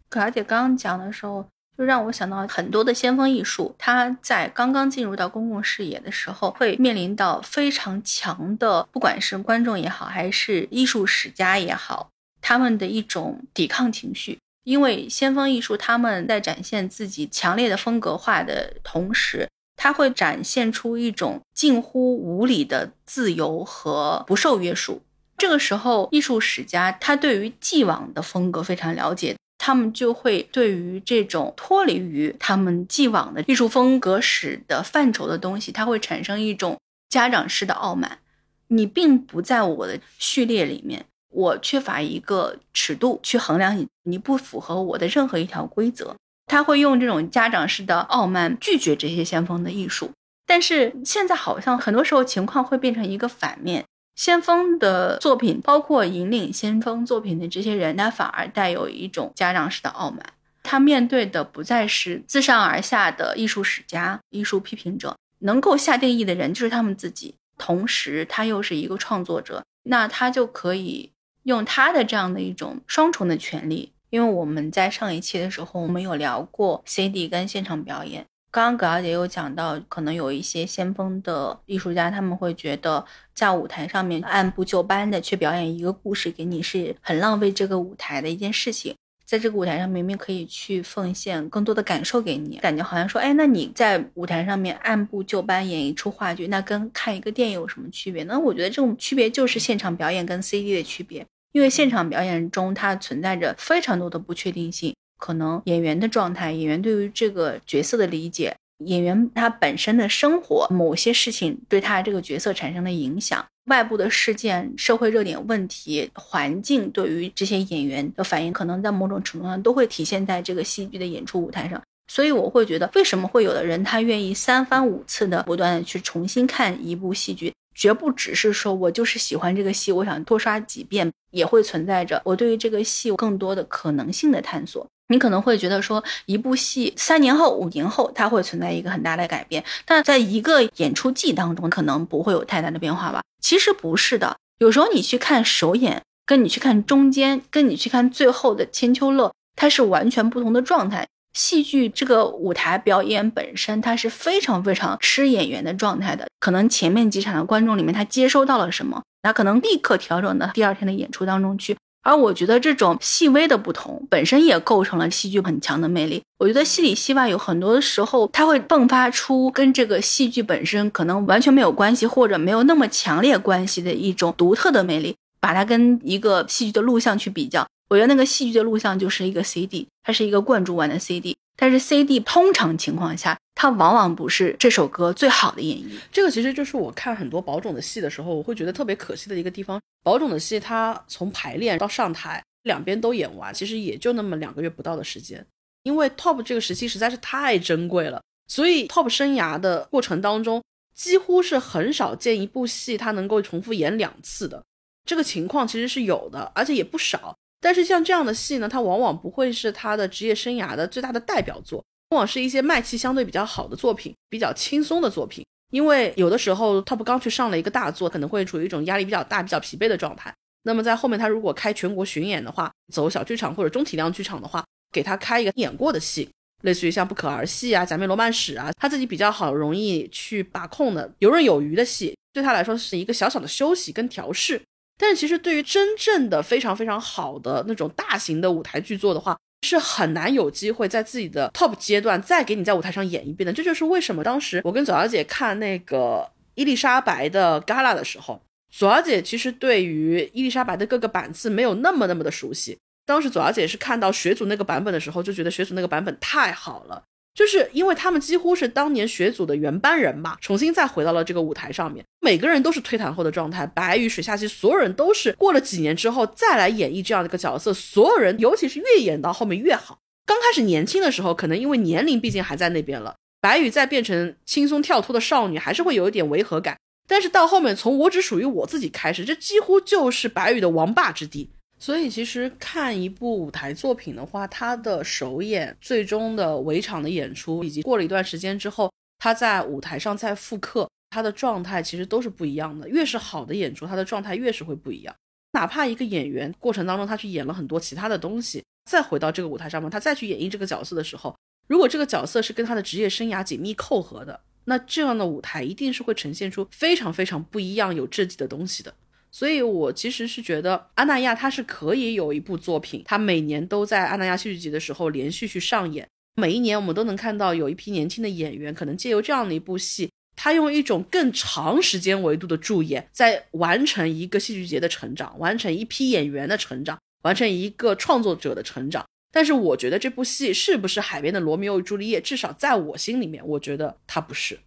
可而且刚刚讲的时候，就让我想到很多的先锋艺术，它在刚刚进入到公共视野的时候，会面临到非常强的，不管是观众也好，还是艺术史家也好，他们的一种抵抗情绪。因为先锋艺术他们在展现自己强烈的风格化的同时，它会展现出一种近乎无理的自由和不受约束。这个时候，艺术史家他对于既往的风格非常了解，他们就会对于这种脱离于他们既往的艺术风格史的范畴的东西，它会产生一种家长式的傲慢。你并不在我的序列里面。我缺乏一个尺度去衡量你，你不符合我的任何一条规则。他会用这种家长式的傲慢拒绝这些先锋的艺术，但是现在好像很多时候情况会变成一个反面，先锋的作品，包括引领先锋作品的这些人，他反而带有一种家长式的傲慢。他面对的不再是自上而下的艺术史家、艺术批评者，能够下定义的人就是他们自己，同时他又是一个创作者，那他就可以。用他的这样的一种双重的权利，因为我们在上一期的时候，我们有聊过 CD 跟现场表演。刚刚葛小姐有讲到，可能有一些先锋的艺术家，他们会觉得在舞台上面按部就班的去表演一个故事给你，是很浪费这个舞台的一件事情。在这个舞台上，明明可以去奉献更多的感受给你，感觉好像说，哎，那你在舞台上面按部就班演一出话剧，那跟看一个电影有什么区别？那我觉得这种区别就是现场表演跟 CD 的区别。因为现场表演中，它存在着非常多的不确定性，可能演员的状态、演员对于这个角色的理解、演员他本身的生活、某些事情对他这个角色产生的影响、外部的事件、社会热点问题、环境对于这些演员的反应，可能在某种程度上都会体现在这个戏剧的演出舞台上。所以我会觉得，为什么会有的人他愿意三番五次的不断的去重新看一部戏剧？绝不只是说我就是喜欢这个戏，我想多刷几遍，也会存在着我对于这个戏更多的可能性的探索。你可能会觉得说，一部戏三年后、五年后，它会存在一个很大的改变，但在一个演出季当中，可能不会有太大的变化吧？其实不是的，有时候你去看首演，跟你去看中间，跟你去看最后的千秋乐，它是完全不同的状态。戏剧这个舞台表演本身，它是非常非常吃演员的状态的。可能前面几场的观众里面，他接收到了什么，他可能立刻调整到第二天的演出当中去。而我觉得这种细微的不同，本身也构成了戏剧很强的魅力。我觉得戏里戏外有很多的时候，它会迸发出跟这个戏剧本身可能完全没有关系，或者没有那么强烈关系的一种独特的魅力。把它跟一个戏剧的录像去比较。我觉得那个戏剧的录像就是一个 CD，它是一个灌注完的 CD，但是 CD 通常情况下，它往往不是这首歌最好的演绎。这个其实就是我看很多宝冢的戏的时候，我会觉得特别可惜的一个地方。宝冢的戏，它从排练到上台，两边都演完，其实也就那么两个月不到的时间。因为 TOP 这个时期实在是太珍贵了，所以 TOP 生涯的过程当中，几乎是很少见一部戏它能够重复演两次的。这个情况其实是有的，而且也不少。但是像这样的戏呢，它往往不会是他的职业生涯的最大的代表作，往往是一些卖气相对比较好的作品，比较轻松的作品。因为有的时候他不刚去上了一个大作，可能会处于一种压力比较大、比较疲惫的状态。那么在后面他如果开全国巡演的话，走小剧场或者中体量剧场的话，给他开一个演过的戏，类似于像《不可儿戏》啊、《假面罗曼史》啊，他自己比较好容易去把控的、游刃有余的戏，对他来说是一个小小的休息跟调试。但是其实对于真正的非常非常好的那种大型的舞台剧作的话，是很难有机会在自己的 top 阶段再给你在舞台上演一遍的。这就是为什么当时我跟左小姐看那个伊丽莎白的 gala 的时候，左小姐其实对于伊丽莎白的各个版次没有那么那么的熟悉。当时左小姐是看到雪组那个版本的时候，就觉得雪组那个版本太好了。就是因为他们几乎是当年学组的原班人马，重新再回到了这个舞台上面，每个人都是推坛后的状态。白宇、水下期，所有人都是过了几年之后再来演绎这样的一个角色，所有人，尤其是越演到后面越好。刚开始年轻的时候，可能因为年龄毕竟还在那边了，白宇再变成轻松跳脱的少女，还是会有一点违和感。但是到后面，从我只属于我自己开始，这几乎就是白宇的王霸之地。所以，其实看一部舞台作品的话，它的首演、最终的围场的演出，以及过了一段时间之后，他在舞台上再复刻，他的状态其实都是不一样的。越是好的演出，他的状态越是会不一样。哪怕一个演员过程当中他去演了很多其他的东西，再回到这个舞台上面，他再去演绎这个角色的时候，如果这个角色是跟他的职业生涯紧密扣合的，那这样的舞台一定是会呈现出非常非常不一样、有质地的东西的。所以我其实是觉得阿那亚他是可以有一部作品，他每年都在阿那亚戏剧节的时候连续去上演，每一年我们都能看到有一批年轻的演员，可能借由这样的一部戏，他用一种更长时间维度的助演，在完成一个戏剧节的成长，完成一批演员的成长，完成一个创作者的成长。但是我觉得这部戏是不是海边的罗密欧与朱丽叶？至少在我心里面，我觉得它不是。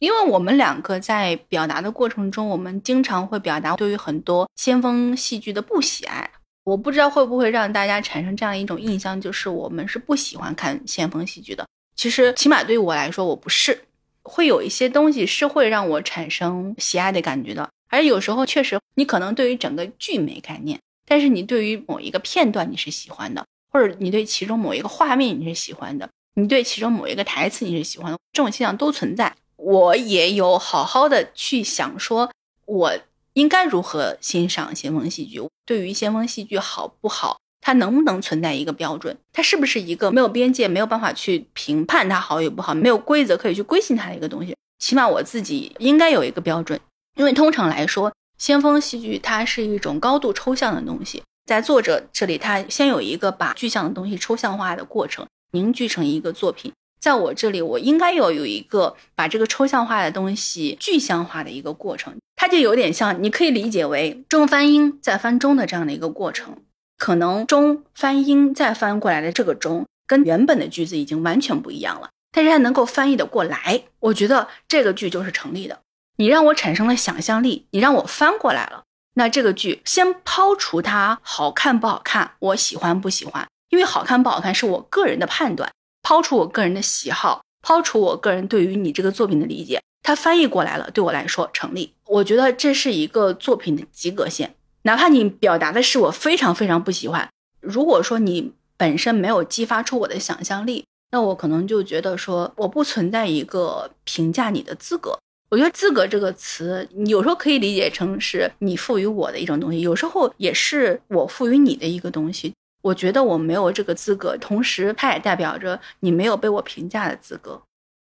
因为我们两个在表达的过程中，我们经常会表达对于很多先锋戏剧的不喜爱。我不知道会不会让大家产生这样一种印象，就是我们是不喜欢看先锋戏剧的。其实，起码对于我来说，我不是。会有一些东西是会让我产生喜爱的感觉的。而有时候确实，你可能对于整个剧没概念，但是你对于某一个片段你是喜欢的，或者你对其中某一个画面你是喜欢的，你对其中某一个台词你是喜欢的，这种现象都存在。我也有好好的去想，说我应该如何欣赏先锋戏剧。对于先锋戏剧好不好，它能不能存在一个标准？它是不是一个没有边界、没有办法去评判它好与不好、没有规则可以去规训它的一个东西？起码我自己应该有一个标准，因为通常来说，先锋戏剧它是一种高度抽象的东西，在作者这里，他先有一个把具象的东西抽象化的过程，凝聚成一个作品。在我这里，我应该要有一个把这个抽象化的东西具象化的一个过程，它就有点像，你可以理解为中翻英再翻中的这样的一个过程。可能中翻英再翻过来的这个中，跟原本的句子已经完全不一样了，但是它能够翻译的过来，我觉得这个句就是成立的。你让我产生了想象力，你让我翻过来了，那这个剧先抛除它好看不好看，我喜欢不喜欢，因为好看不好看是我个人的判断。抛出我个人的喜好，抛出我个人对于你这个作品的理解，它翻译过来了，对我来说成立。我觉得这是一个作品的及格线，哪怕你表达的是我非常非常不喜欢。如果说你本身没有激发出我的想象力，那我可能就觉得说我不存在一个评价你的资格。我觉得“资格”这个词，有时候可以理解成是你赋予我的一种东西，有时候也是我赋予你的一个东西。我觉得我没有这个资格，同时它也代表着你没有被我评价的资格。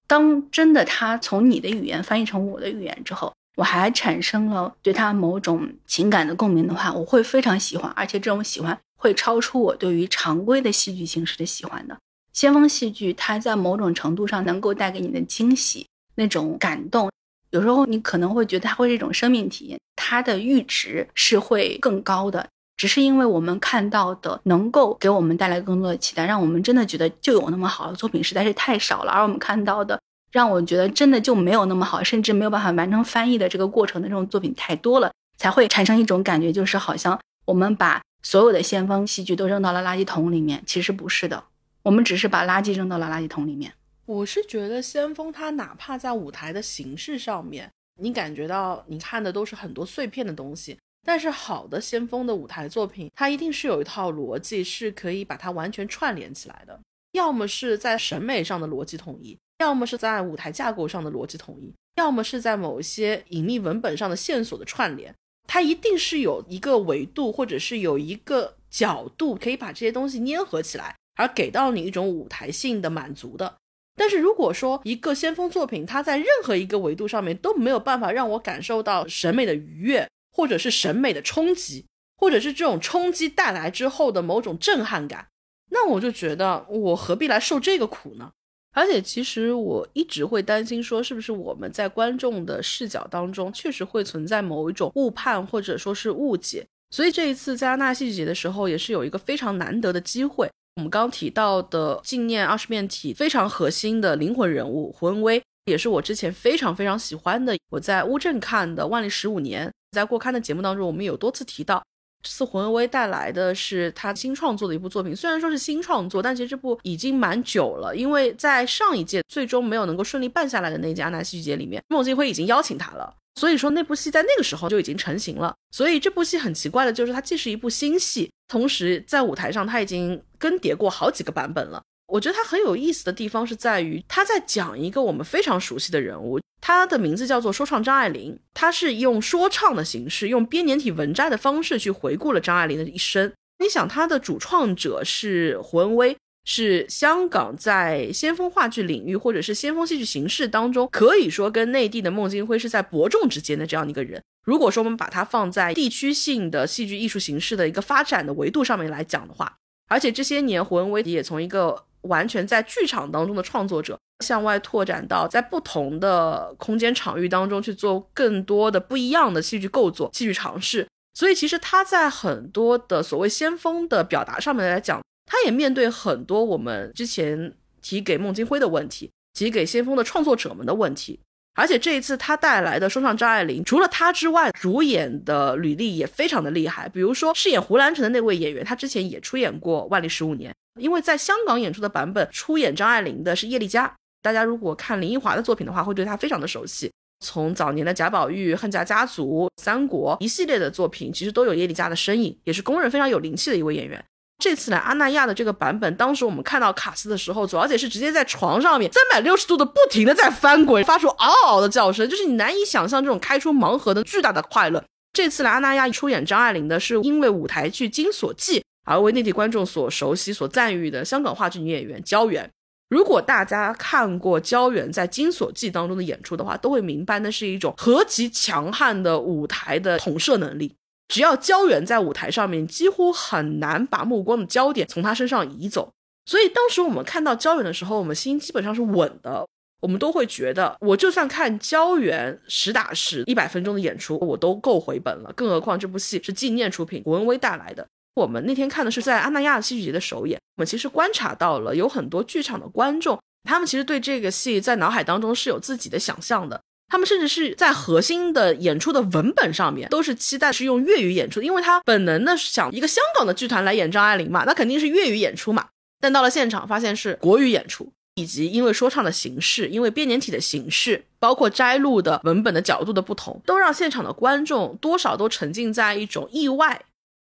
当真的他从你的语言翻译成我的语言之后，我还产生了对他某种情感的共鸣的话，我会非常喜欢，而且这种喜欢会超出我对于常规的戏剧形式的喜欢的。先锋戏剧它在某种程度上能够带给你的惊喜、那种感动，有时候你可能会觉得它会是一种生命体验，它的阈值是会更高的。只是因为我们看到的能够给我们带来更多的期待，让我们真的觉得就有那么好的作品实在是太少了。而我们看到的，让我觉得真的就没有那么好，甚至没有办法完成翻译的这个过程的这种作品太多了，才会产生一种感觉，就是好像我们把所有的先锋戏剧都扔到了垃圾桶里面。其实不是的，我们只是把垃圾扔到了垃圾桶里面。我是觉得先锋它哪怕在舞台的形式上面，你感觉到你看的都是很多碎片的东西。但是好的先锋的舞台作品，它一定是有一套逻辑，是可以把它完全串联起来的。要么是在审美上的逻辑统一，要么是在舞台架构上的逻辑统一，要么是在某些隐秘文本上的线索的串联。它一定是有一个维度，或者是有一个角度，可以把这些东西粘合起来，而给到你一种舞台性的满足的。但是如果说一个先锋作品，它在任何一个维度上面都没有办法让我感受到审美的愉悦。或者是审美的冲击，或者是这种冲击带来之后的某种震撼感，那我就觉得我何必来受这个苦呢？而且其实我一直会担心说，是不是我们在观众的视角当中确实会存在某一种误判或者说是误解。所以这一次在纳戏剧节的时候，也是有一个非常难得的机会。我们刚提到的纪念二十面体非常核心的灵魂人物胡恩威，也是我之前非常非常喜欢的。我在乌镇看的《万历十五年》。在过刊的节目当中，我们有多次提到，这次胡恩威带来的是他新创作的一部作品。虽然说是新创作，但其实这部已经蛮久了。因为在上一届最终没有能够顺利办下来的那届安娜戏剧节里面，孟京辉已经邀请他了，所以说那部戏在那个时候就已经成型了。所以这部戏很奇怪的就是，它既是一部新戏，同时在舞台上它已经更迭过好几个版本了。我觉得他很有意思的地方是在于，他在讲一个我们非常熟悉的人物，他的名字叫做说唱张爱玲。他是用说唱的形式，用编年体文摘的方式去回顾了张爱玲的一生。你想，他的主创者是胡文威，是香港在先锋话剧领域或者是先锋戏剧形式当中，可以说跟内地的孟京辉是在伯仲之间的这样的一个人。如果说我们把它放在地区性的戏剧艺术形式的一个发展的维度上面来讲的话，而且这些年胡文威也从一个完全在剧场当中的创作者，向外拓展到在不同的空间场域当中去做更多的不一样的戏剧构作、戏剧尝试。所以其实他在很多的所谓先锋的表达上面来讲，他也面对很多我们之前提给孟京辉的问题，提给先锋的创作者们的问题。而且这一次他带来的说唱张爱玲，除了他之外，主演的履历也非常的厉害。比如说饰演胡兰成的那位演员，他之前也出演过《万历十五年》，因为在香港演出的版本出演张爱玲的是叶丽佳。大家如果看林奕华的作品的话，会对他非常的熟悉。从早年的贾宝玉、恨嫁家族、三国一系列的作品，其实都有叶丽佳的身影，也是公认非常有灵气的一位演员。这次呢，阿那亚的这个版本，当时我们看到卡斯的时候，左小姐是直接在床上面三百六十度的不停的在翻滚，发出嗷嗷的叫声，就是你难以想象这种开出盲盒的巨大的快乐。这次来，阿那亚出演张爱玲的是因为舞台剧《金锁记》而为内地观众所熟悉、所赞誉的香港话剧女演员焦元。如果大家看过焦元在《金锁记》当中的演出的话，都会明白那是一种何其强悍的舞台的统摄能力。只要焦元在舞台上面，几乎很难把目光的焦点从他身上移走。所以当时我们看到焦元的时候，我们心基本上是稳的，我们都会觉得，我就算看焦元实打实一百分钟的演出，我都够回本了。更何况这部戏是纪念出品，文威带来的。我们那天看的是在阿那亚戏剧节的首演，我们其实观察到了有很多剧场的观众，他们其实对这个戏在脑海当中是有自己的想象的，他们甚至是在核心的演出的文本上面都是期待是用粤语演出，因为他本能的想一个香港的剧团来演张爱玲嘛，那肯定是粤语演出嘛，但到了现场发现是国语演出，以及因为说唱的形式，因为编年体的形式，包括摘录的文本的角度的不同，都让现场的观众多少都沉浸在一种意外。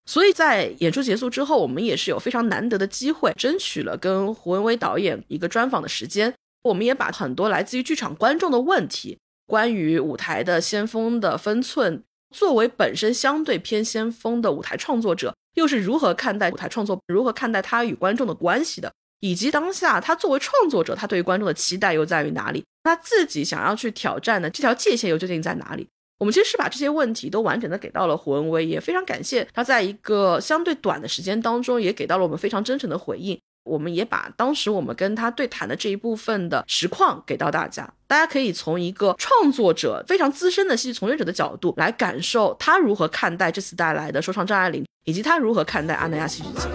所以在演出结束之后，我们也是有非常难得的机会，争取了跟胡文威导演一个专访的时间。我们也把很多来自于剧场观众的问题，关于舞台的先锋的分寸，作为本身相对偏先锋的舞台创作者，又是如何看待舞台创作，如何看待他与观众的关系的，以及当下他作为创作者，他对于观众的期待又在于哪里？他自己想要去挑战的这条界限又究竟在哪里？我们其实是把这些问题都完整的给到了胡文威，也非常感谢他在一个相对短的时间当中，也给到了我们非常真诚的回应。我们也把当时我们跟他对谈的这一部分的实况给到大家，大家可以从一个创作者非常资深的戏剧从业者的角度来感受他如何看待这次带来的说唱张爱玲，以及他如何看待阿那亚戏剧节。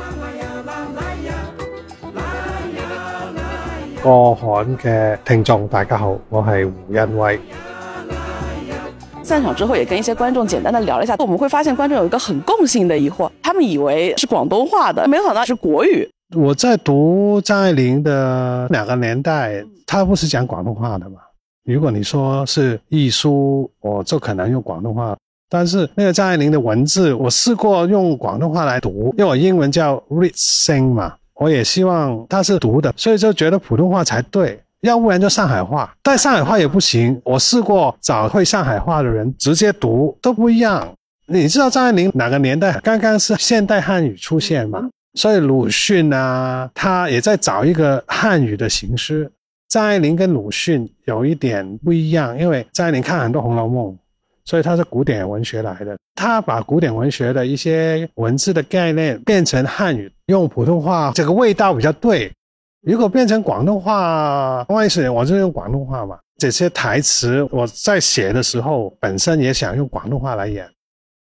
过海嘅听众大家好，我系胡恩威。散场之后，也跟一些观众简单的聊了一下，我们会发现观众有一个很共性的疑惑，他们以为是广东话的，没有想到是国语。我在读张爱玲的两个年代，她不是讲广东话的嘛？如果你说是艺书，我就可能用广东话。但是那个张爱玲的文字，我试过用广东话来读，因为我英文叫 read sing 嘛，我也希望它是读的，所以就觉得普通话才对。要不然就上海话，但上海话也不行。我试过找会上海话的人直接读都不一样。你知道张爱玲哪个年代刚刚是现代汉语出现嘛？所以鲁迅啊，他也在找一个汉语的形式。张爱玲跟鲁迅有一点不一样，因为张爱玲看很多《红楼梦》，所以她是古典文学来的。她把古典文学的一些文字的概念变成汉语，用普通话，这个味道比较对。如果变成广东话，万一是我就用广东话嘛。这些台词我在写的时候，本身也想用广东话来演，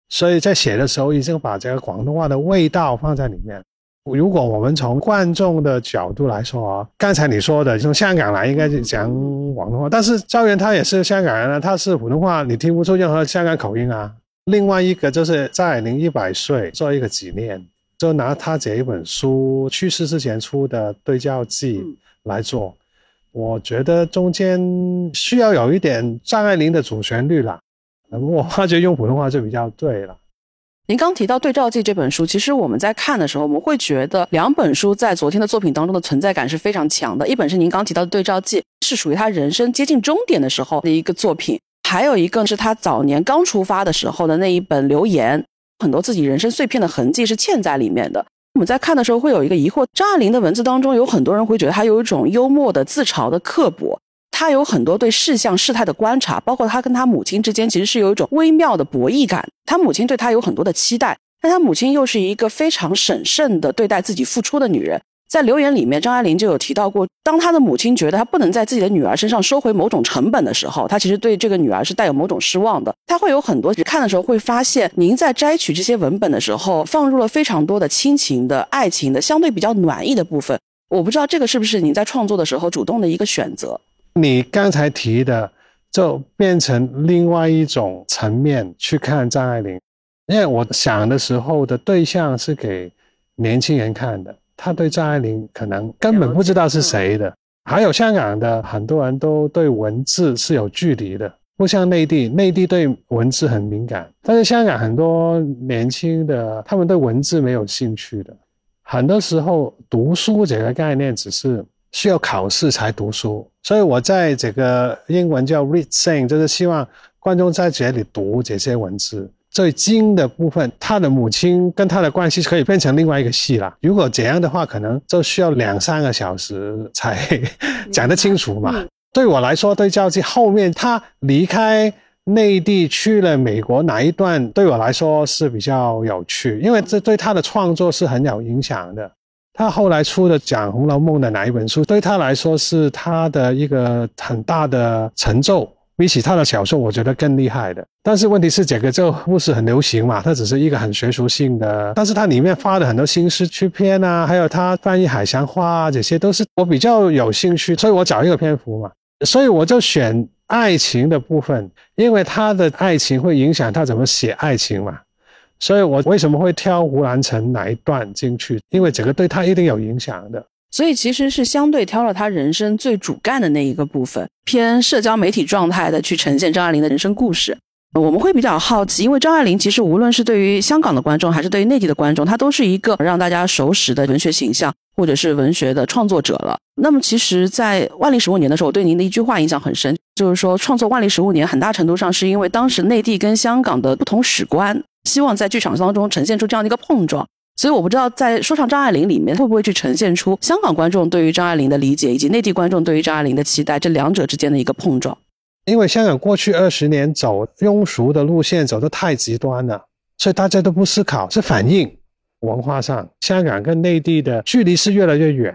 所以在写的时候已经把这个广东话的味道放在里面。如果我们从观众的角度来说啊，刚才你说的从香港来应该是讲广东话，但是赵元他也是香港人啊，他是普通话，你听不出任何香港口音啊。另外一个就是张爱玲一百岁做一个纪念。就拿他这一本书去世之前出的对照记来做，我觉得中间需要有一点张爱玲的主旋律啦，我发觉用普通话就比较对了。您刚提到《对照记》这本书，其实我们在看的时候，我们会觉得两本书在昨天的作品当中的存在感是非常强的。一本是您刚提到的《对照记》，是属于他人生接近终点的时候的一个作品；还有一个是他早年刚出发的时候的那一本《留言》。很多自己人生碎片的痕迹是嵌在里面的。我们在看的时候会有一个疑惑：张爱玲的文字当中，有很多人会觉得她有一种幽默的自嘲的刻薄。她有很多对事项事态的观察，包括她跟她母亲之间其实是有一种微妙的博弈感。她母亲对她有很多的期待，但她母亲又是一个非常审慎的对待自己付出的女人。在留言里面，张爱玲就有提到过，当她的母亲觉得她不能在自己的女儿身上收回某种成本的时候，她其实对这个女儿是带有某种失望的。她会有很多看的时候会发现，您在摘取这些文本的时候，放入了非常多的亲情的、爱情的，相对比较暖意的部分。我不知道这个是不是您在创作的时候主动的一个选择。你刚才提的，就变成另外一种层面去看张爱玲，因为我想的时候的对象是给年轻人看的。他对张爱玲可能根本不知道是谁的，还有香港的很多人都对文字是有距离的，不像内地，内地对文字很敏感，但是香港很多年轻的他们对文字没有兴趣的，很多时候读书这个概念只是需要考试才读书，所以我在这个英文叫 read sing，就是希望观众在这里读这些文字。最精的部分，他的母亲跟他的关系可以变成另外一个戏了。如果这样的话，可能就需要两三个小时才讲得清楚嘛。对我来说，对赵记后面他离开内地去了美国哪一段，对我来说是比较有趣，因为这对他的创作是很有影响的。他后来出的讲《红楼梦》的哪一本书，对他来说是他的一个很大的成就。比起他的小说，我觉得更厉害的。但是问题是，这个就不是很流行嘛，它只是一个很学术性的。但是它里面花的很多心思去编啊，还有他翻译海棠花啊，这些都是我比较有兴趣，所以我找一个篇幅嘛。所以我就选爱情的部分，因为他的爱情会影响他怎么写爱情嘛。所以我为什么会挑胡兰成哪一段进去？因为这个对他一定有影响的。所以其实是相对挑了他人生最主干的那一个部分，偏社交媒体状态的去呈现张爱玲的人生故事。我们会比较好奇，因为张爱玲其实无论是对于香港的观众，还是对于内地的观众，她都是一个让大家熟识的文学形象，或者是文学的创作者了。那么其实，在万历十五年的时候，我对您的一句话印象很深，就是说创作万历十五年，很大程度上是因为当时内地跟香港的不同史观，希望在剧场当中呈现出这样的一个碰撞。所以我不知道在说唱张爱玲里面会不会去呈现出香港观众对于张爱玲的理解，以及内地观众对于张爱玲的期待，这两者之间的一个碰撞。因为香港过去二十年走庸俗的路线走得太极端了，所以大家都不思考，是反应文化上，香港跟内地的距离是越来越远。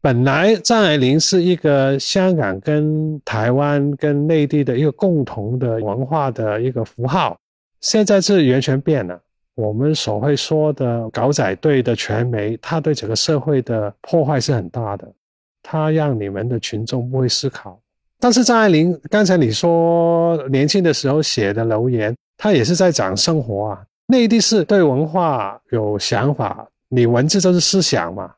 本来张爱玲是一个香港跟台湾跟内地的一个共同的文化的一个符号，现在是完全变了。我们所会说的狗仔队的传媒，它对整个社会的破坏是很大的。它让你们的群众不会思考。但是张爱玲刚才你说年轻的时候写的留言，她也是在讲生活啊。内地是对文化有想法，你文字就是思想嘛。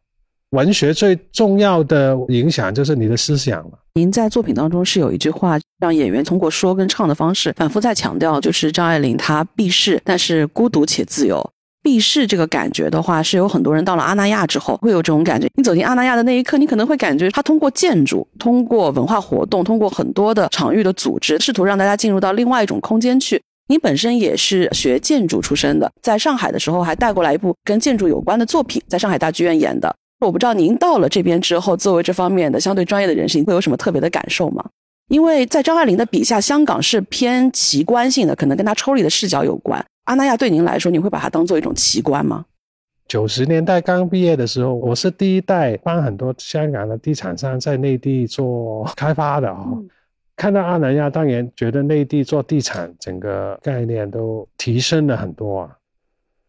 文学最重要的影响就是你的思想嘛。您在作品当中是有一句话，让演员通过说跟唱的方式反复在强调，就是张爱玲她避世，但是孤独且自由。避世这个感觉的话，是有很多人到了阿那亚之后会有这种感觉。你走进阿那亚的那一刻，你可能会感觉他通过建筑、通过文化活动、通过很多的场域的组织，试图让大家进入到另外一种空间去。你本身也是学建筑出身的，在上海的时候还带过来一部跟建筑有关的作品，在上海大剧院演的。我不知道您到了这边之后，作为这方面的相对专业的人士，你会有什么特别的感受吗？因为在张爱玲的笔下，香港是偏奇观性的，可能跟她抽离的视角有关。阿那亚对您来说，你会把它当做一种奇观吗？九十年代刚毕业的时候，我是第一代帮很多香港的地产商在内地做开发的啊。看到阿那亚，当然觉得内地做地产整个概念都提升了很多啊。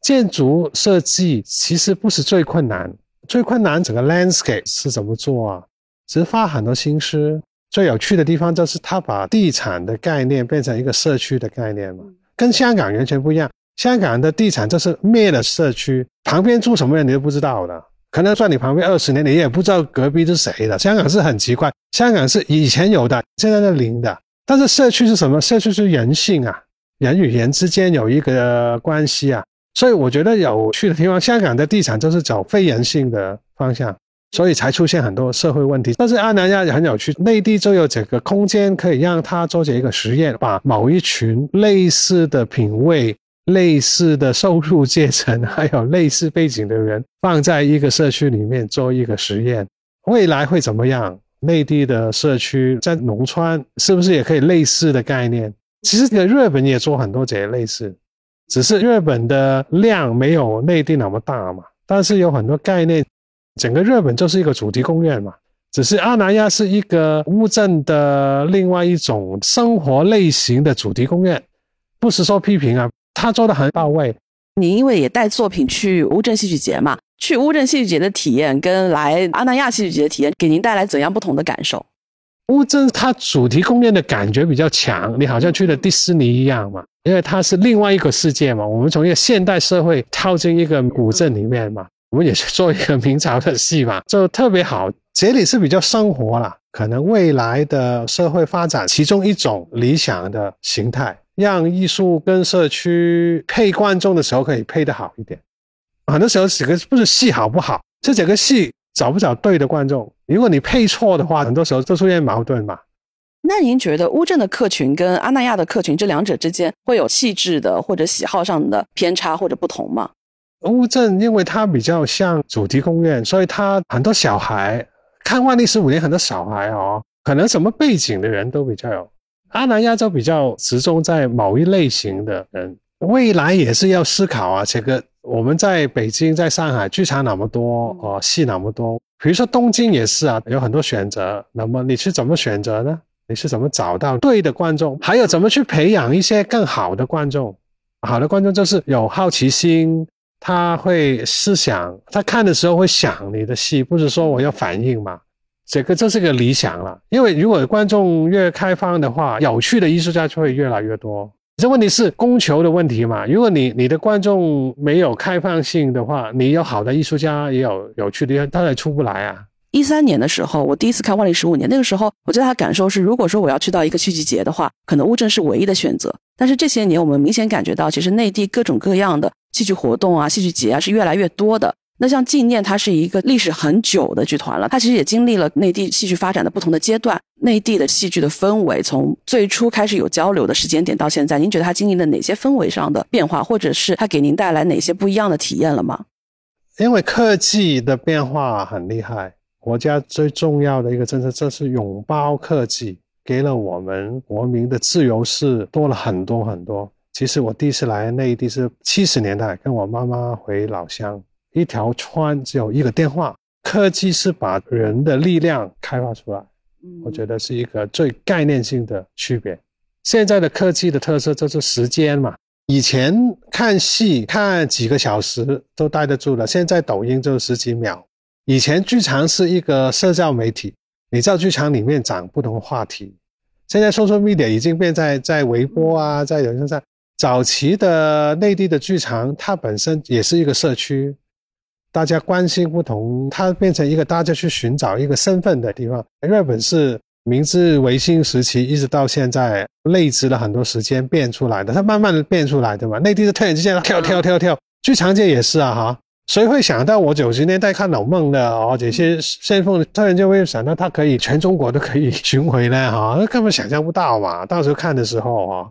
建筑设计其实不是最困难。最困难整个 landscape 是怎么做啊？只是花很多心思。最有趣的地方就是他把地产的概念变成一个社区的概念嘛，跟香港完全不一样。香港的地产就是灭了社区，旁边住什么人你都不知道的，可能在你旁边二十年你也不知道隔壁是谁的。香港是很奇怪，香港是以前有的，现在是零的。但是社区是什么？社区是人性啊，人与人之间有一个关系啊。所以我觉得有趣的地方，香港的地产就是走非人性的方向，所以才出现很多社会问题。但是阿南亚也很有趣，内地就有这个空间可以让他做这一个实验，把某一群类似的品味、类似的收入阶层，还有类似背景的人放在一个社区里面做一个实验，未来会怎么样？内地的社区在农村是不是也可以类似的概念？其实日本也做很多这些类似，只是日本的量没有内地那么大嘛。但是有很多概念，整个日本就是一个主题公园嘛。只是阿那亚是一个乌镇的另外一种生活类型的主题公园，不是说批评啊，他做的很到位。你因为也带作品去乌镇戏剧节嘛，去乌镇戏剧节的体验跟来阿那亚戏剧节的体验，给您带来怎样不同的感受？乌镇它主题公园的感觉比较强，你好像去了迪士尼一样嘛，因为它是另外一个世界嘛。我们从一个现代社会跳进一个古镇里面嘛，我们也是做一个明朝的戏嘛，就特别好。这里是比较生活了，可能未来的社会发展其中一种理想的形态，让艺术跟社区配观众的时候可以配得好一点。很多时候，这个不是戏好不好，是整个戏找不找对的观众。如果你配错的话，很多时候就出现矛盾嘛。那您觉得乌镇的客群跟阿那亚的客群这两者之间会有气质的或者喜好上的偏差或者不同吗？乌镇因为它比较像主题公园，所以它很多小孩。看万历十五年，很多小孩哦，可能什么背景的人都比较有。阿那亚洲比较集中在某一类型的人，未来也是要思考啊。这个我们在北京、在上海，剧场那么多哦，戏那么多。比如说东京也是啊，有很多选择。那么你是怎么选择呢？你是怎么找到对的观众？还有怎么去培养一些更好的观众？好的观众就是有好奇心。他会思想，他看的时候会想你的戏，不是说我要反应嘛？这个这是个理想了。因为如果观众越开放的话，有趣的艺术家就会越来越多。这问题是供求的问题嘛？如果你你的观众没有开放性的话，你有好的艺术家，也有有趣的，他也出不来啊。一三年的时候，我第一次看《万历十五年》，那个时候我最大的感受是，如果说我要去到一个戏剧节的话，可能乌镇是唯一的选择。但是这些年，我们明显感觉到，其实内地各种各样的。戏剧活动啊，戏剧节啊是越来越多的。那像纪念，它是一个历史很久的剧团了，它其实也经历了内地戏剧发展的不同的阶段。内地的戏剧的氛围，从最初开始有交流的时间点到现在，您觉得它经历了哪些氛围上的变化，或者是它给您带来哪些不一样的体验了吗？因为科技的变化很厉害，国家最重要的一个政策就是拥抱科技，给了我们国民的自由是多了很多很多。其实我第一次来内地是七十年代，跟我妈妈回老乡，一条村只有一个电话。科技是把人的力量开发出来，我觉得是一个最概念性的区别。现在的科技的特色就是时间嘛，以前看戏看几个小时都待得住了，现在抖音就十几秒。以前剧场是一个社交媒体，你在剧场里面讲不同的话题，现在 social media 已经变在在微博啊，在人身上。早期的内地的剧场，它本身也是一个社区，大家关心不同，它变成一个大家去寻找一个身份的地方。日本是明治维新时期一直到现在累积了很多时间变出来的，它慢慢的变出来的嘛。内地是突然之间跳跳跳跳，剧场界也是啊哈，谁会想到我九十年代看老梦的哦这些先锋，突然就会想到他可以全中国都可以巡回呢哈，根本想象不到嘛。到时候看的时候啊。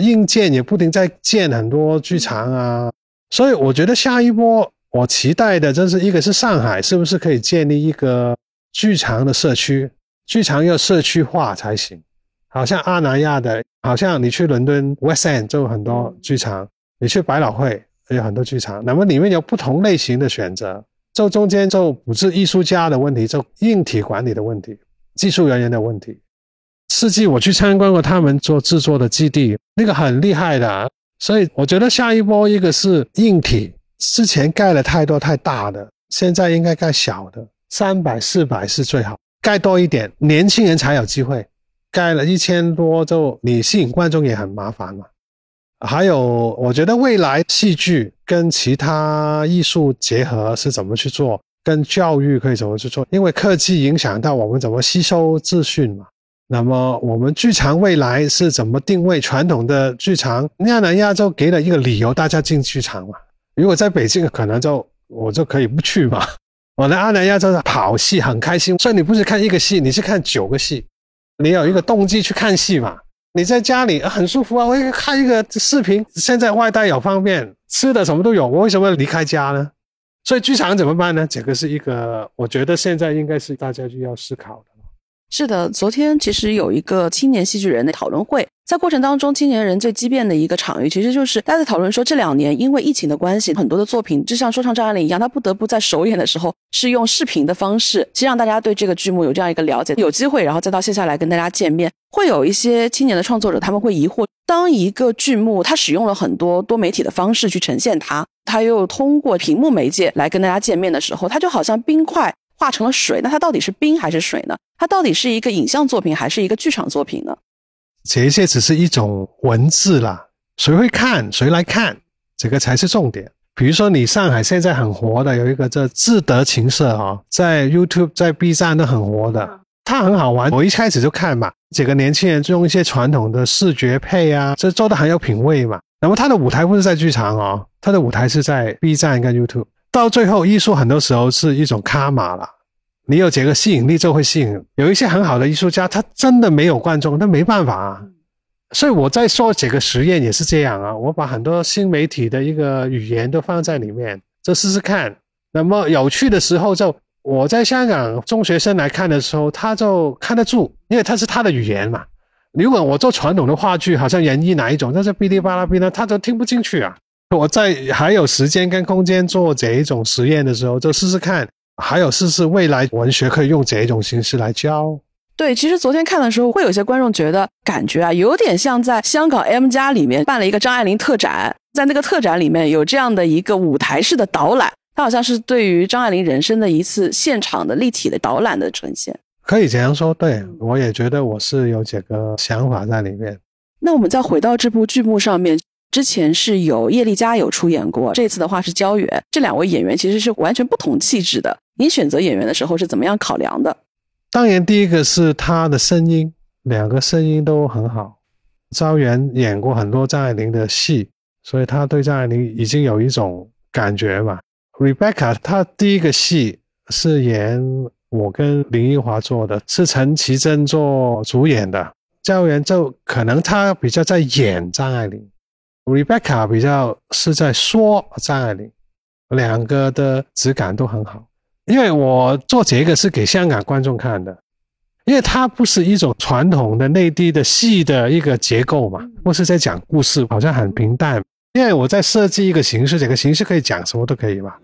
硬件也不停在建很多剧场啊，所以我觉得下一波我期待的，就是一个是上海是不是可以建立一个剧场的社区，剧场要社区化才行。好像阿那亚的，好像你去伦敦 West End 就有很多剧场，你去百老汇也有很多剧场，那么里面有不同类型的选择，就中间就不是艺术家的问题，就硬体管理的问题，技术人员的问题。四季我去参观过他们做制作的基地，那个很厉害的，所以我觉得下一波一个是硬体，之前盖了太多太大的，现在应该盖小的，三百四百是最好，盖多一点，年轻人才有机会。盖了一千多就你吸引观众也很麻烦嘛。还有，我觉得未来戏剧跟其他艺术结合是怎么去做，跟教育可以怎么去做，因为科技影响到我们怎么吸收资讯嘛。那么我们剧场未来是怎么定位？传统的剧场，亚南亚洲给了一个理由，大家进剧场嘛。如果在北京，可能就我就可以不去嘛。我在阿南亚就是跑戏很开心，所以你不是看一个戏，你是看九个戏，你有一个动机去看戏嘛。你在家里很舒服啊，我看一个视频，现在外带有方便，吃的什么都有，我为什么要离开家呢？所以剧场怎么办呢？这个是一个，我觉得现在应该是大家就要思考的。是的，昨天其实有一个青年戏剧人的讨论会，在过程当中，青年人最激变的一个场域，其实就是大家在讨论说，这两年因为疫情的关系，很多的作品就像说唱张爱玲一样，他不得不在首演的时候是用视频的方式，先让大家对这个剧目有这样一个了解，有机会然后再到线下来跟大家见面。会有一些青年的创作者，他们会疑惑，当一个剧目它使用了很多多媒体的方式去呈现它，它又通过屏幕媒介来跟大家见面的时候，它就好像冰块。化成了水，那它到底是冰还是水呢？它到底是一个影像作品还是一个剧场作品呢？这些只是一种文字啦，谁会看，谁来看，这个才是重点。比如说，你上海现在很火的有一个叫自得情色啊，在 YouTube、在 B 站都很火的，它很好玩。我一开始就看嘛，几个年轻人就用一些传统的视觉配啊，这做的很有品味嘛。然后他的舞台不是在剧场哦，他的舞台是在 B 站跟 YouTube。到最后，艺术很多时候是一种卡玛了。你有这个吸引力，就会吸引。有一些很好的艺术家，他真的没有观众，那没办法啊。所以我在说这个实验也是这样啊。我把很多新媒体的一个语言都放在里面，就试试看。那么有趣的时候，就我在香港中学生来看的时候，他就看得住，因为他是他的语言嘛。如果我做传统的话剧，好像人艺哪一种，但是哔哩吧啦哔哩，他都听不进去啊。我在还有时间跟空间做这一种实验的时候，就试试看；还有试试未来文学可以用这一种形式来教。对，其实昨天看的时候，会有些观众觉得感觉啊，有点像在香港 M 家里面办了一个张爱玲特展，在那个特展里面有这样的一个舞台式的导览，它好像是对于张爱玲人生的一次现场的立体的导览的呈现。可以这样说，对我也觉得我是有这个想法在里面。那我们再回到这部剧目上面。之前是有叶丽佳有出演过，这次的话是焦远，这两位演员其实是完全不同气质的。你选择演员的时候是怎么样考量的？当然，第一个是他的声音，两个声音都很好。焦远演过很多张爱玲的戏，所以他对张爱玲已经有一种感觉嘛。Rebecca，她第一个戏是演我跟林奕华做的，是陈绮贞做主演的。焦远就可能他比较在演张爱玲。Rebecca 比较是在说张爱玲，两个的质感都很好。因为我做这个是给香港观众看的，因为它不是一种传统的内地的戏的一个结构嘛，不是在讲故事，好像很平淡。因为我在设计一个形式，这个形式可以讲什么都可以嘛。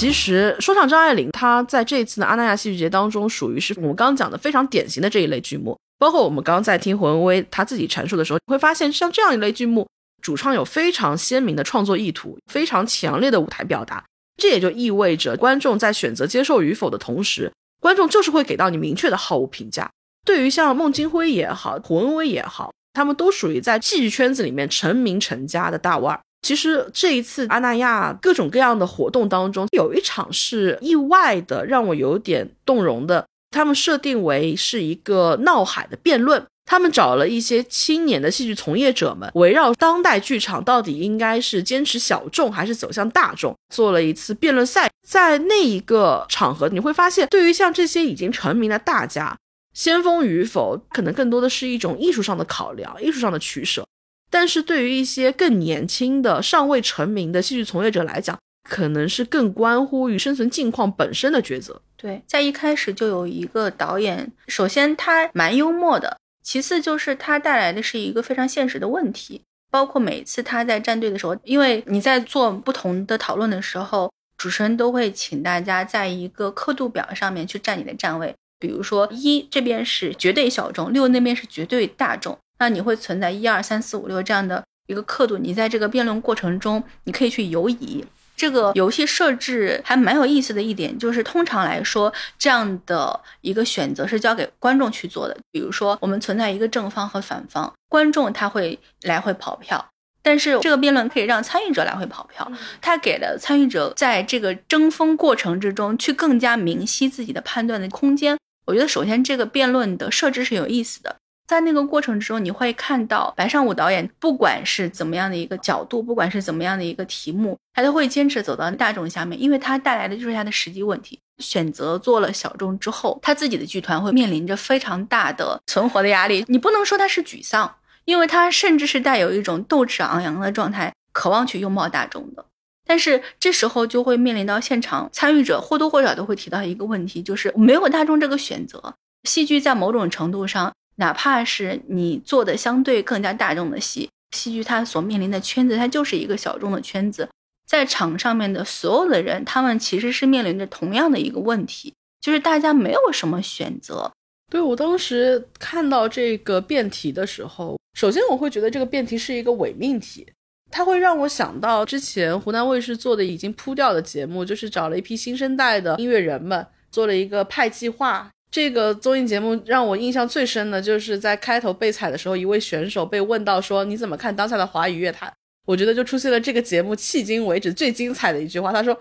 其实说唱张爱玲，她在这次的阿那亚戏剧节当中，属于是我们刚刚讲的非常典型的这一类剧目。包括我们刚刚在听胡文威他自己阐述的时候，会发现像这样一类剧目，主创有非常鲜明的创作意图，非常强烈的舞台表达。这也就意味着观众在选择接受与否的同时，观众就是会给到你明确的好恶评价。对于像孟京辉也好，胡文威也好，他们都属于在戏剧圈子里面成名成家的大腕。其实这一次阿那亚各种各样的活动当中，有一场是意外的，让我有点动容的。他们设定为是一个闹海的辩论，他们找了一些青年的戏剧从业者们，围绕当代剧场到底应该是坚持小众还是走向大众，做了一次辩论赛。在那一个场合，你会发现，对于像这些已经成名的大家，先锋与否，可能更多的是一种艺术上的考量，艺术上的取舍。但是对于一些更年轻的、尚未成名的戏剧从业者来讲，可能是更关乎于生存境况本身的抉择。对，在一开始就有一个导演，首先他蛮幽默的，其次就是他带来的是一个非常现实的问题。包括每次他在站队的时候，因为你在做不同的讨论的时候，主持人都会请大家在一个刻度表上面去站你的站位，比如说一这边是绝对小众，六那边是绝对大众。那你会存在一二三四五六这样的一个刻度，你在这个辩论过程中，你可以去游移。这个游戏设置还蛮有意思的一点，就是通常来说，这样的一个选择是交给观众去做的。比如说，我们存在一个正方和反方，观众他会来回跑票，但是这个辩论可以让参与者来回跑票，他给了参与者在这个争锋过程之中去更加明晰自己的判断的空间。我觉得，首先这个辩论的设置是有意思的。在那个过程之中，你会看到白尚武导演，不管是怎么样的一个角度，不管是怎么样的一个题目，他都会坚持走到大众下面，因为他带来的就是他的实际问题。选择做了小众之后，他自己的剧团会面临着非常大的存活的压力。你不能说他是沮丧，因为他甚至是带有一种斗志昂扬的状态，渴望去拥抱大众的。但是这时候就会面临到现场参与者或多或少都会提到一个问题，就是没有大众这个选择。戏剧在某种程度上，哪怕是你做的相对更加大众的戏，戏剧它所面临的圈子，它就是一个小众的圈子。在场上面的所有的人，他们其实是面临着同样的一个问题，就是大家没有什么选择。对我当时看到这个辩题的时候，首先我会觉得这个辩题是一个伪命题。它会让我想到之前湖南卫视做的已经铺掉的节目，就是找了一批新生代的音乐人们做了一个派计划。这个综艺节目让我印象最深的就是在开头备采的时候，一位选手被问到说：“你怎么看当下的华语乐坛？”我觉得就出现了这个节目迄今为止最精彩的一句话，他说：“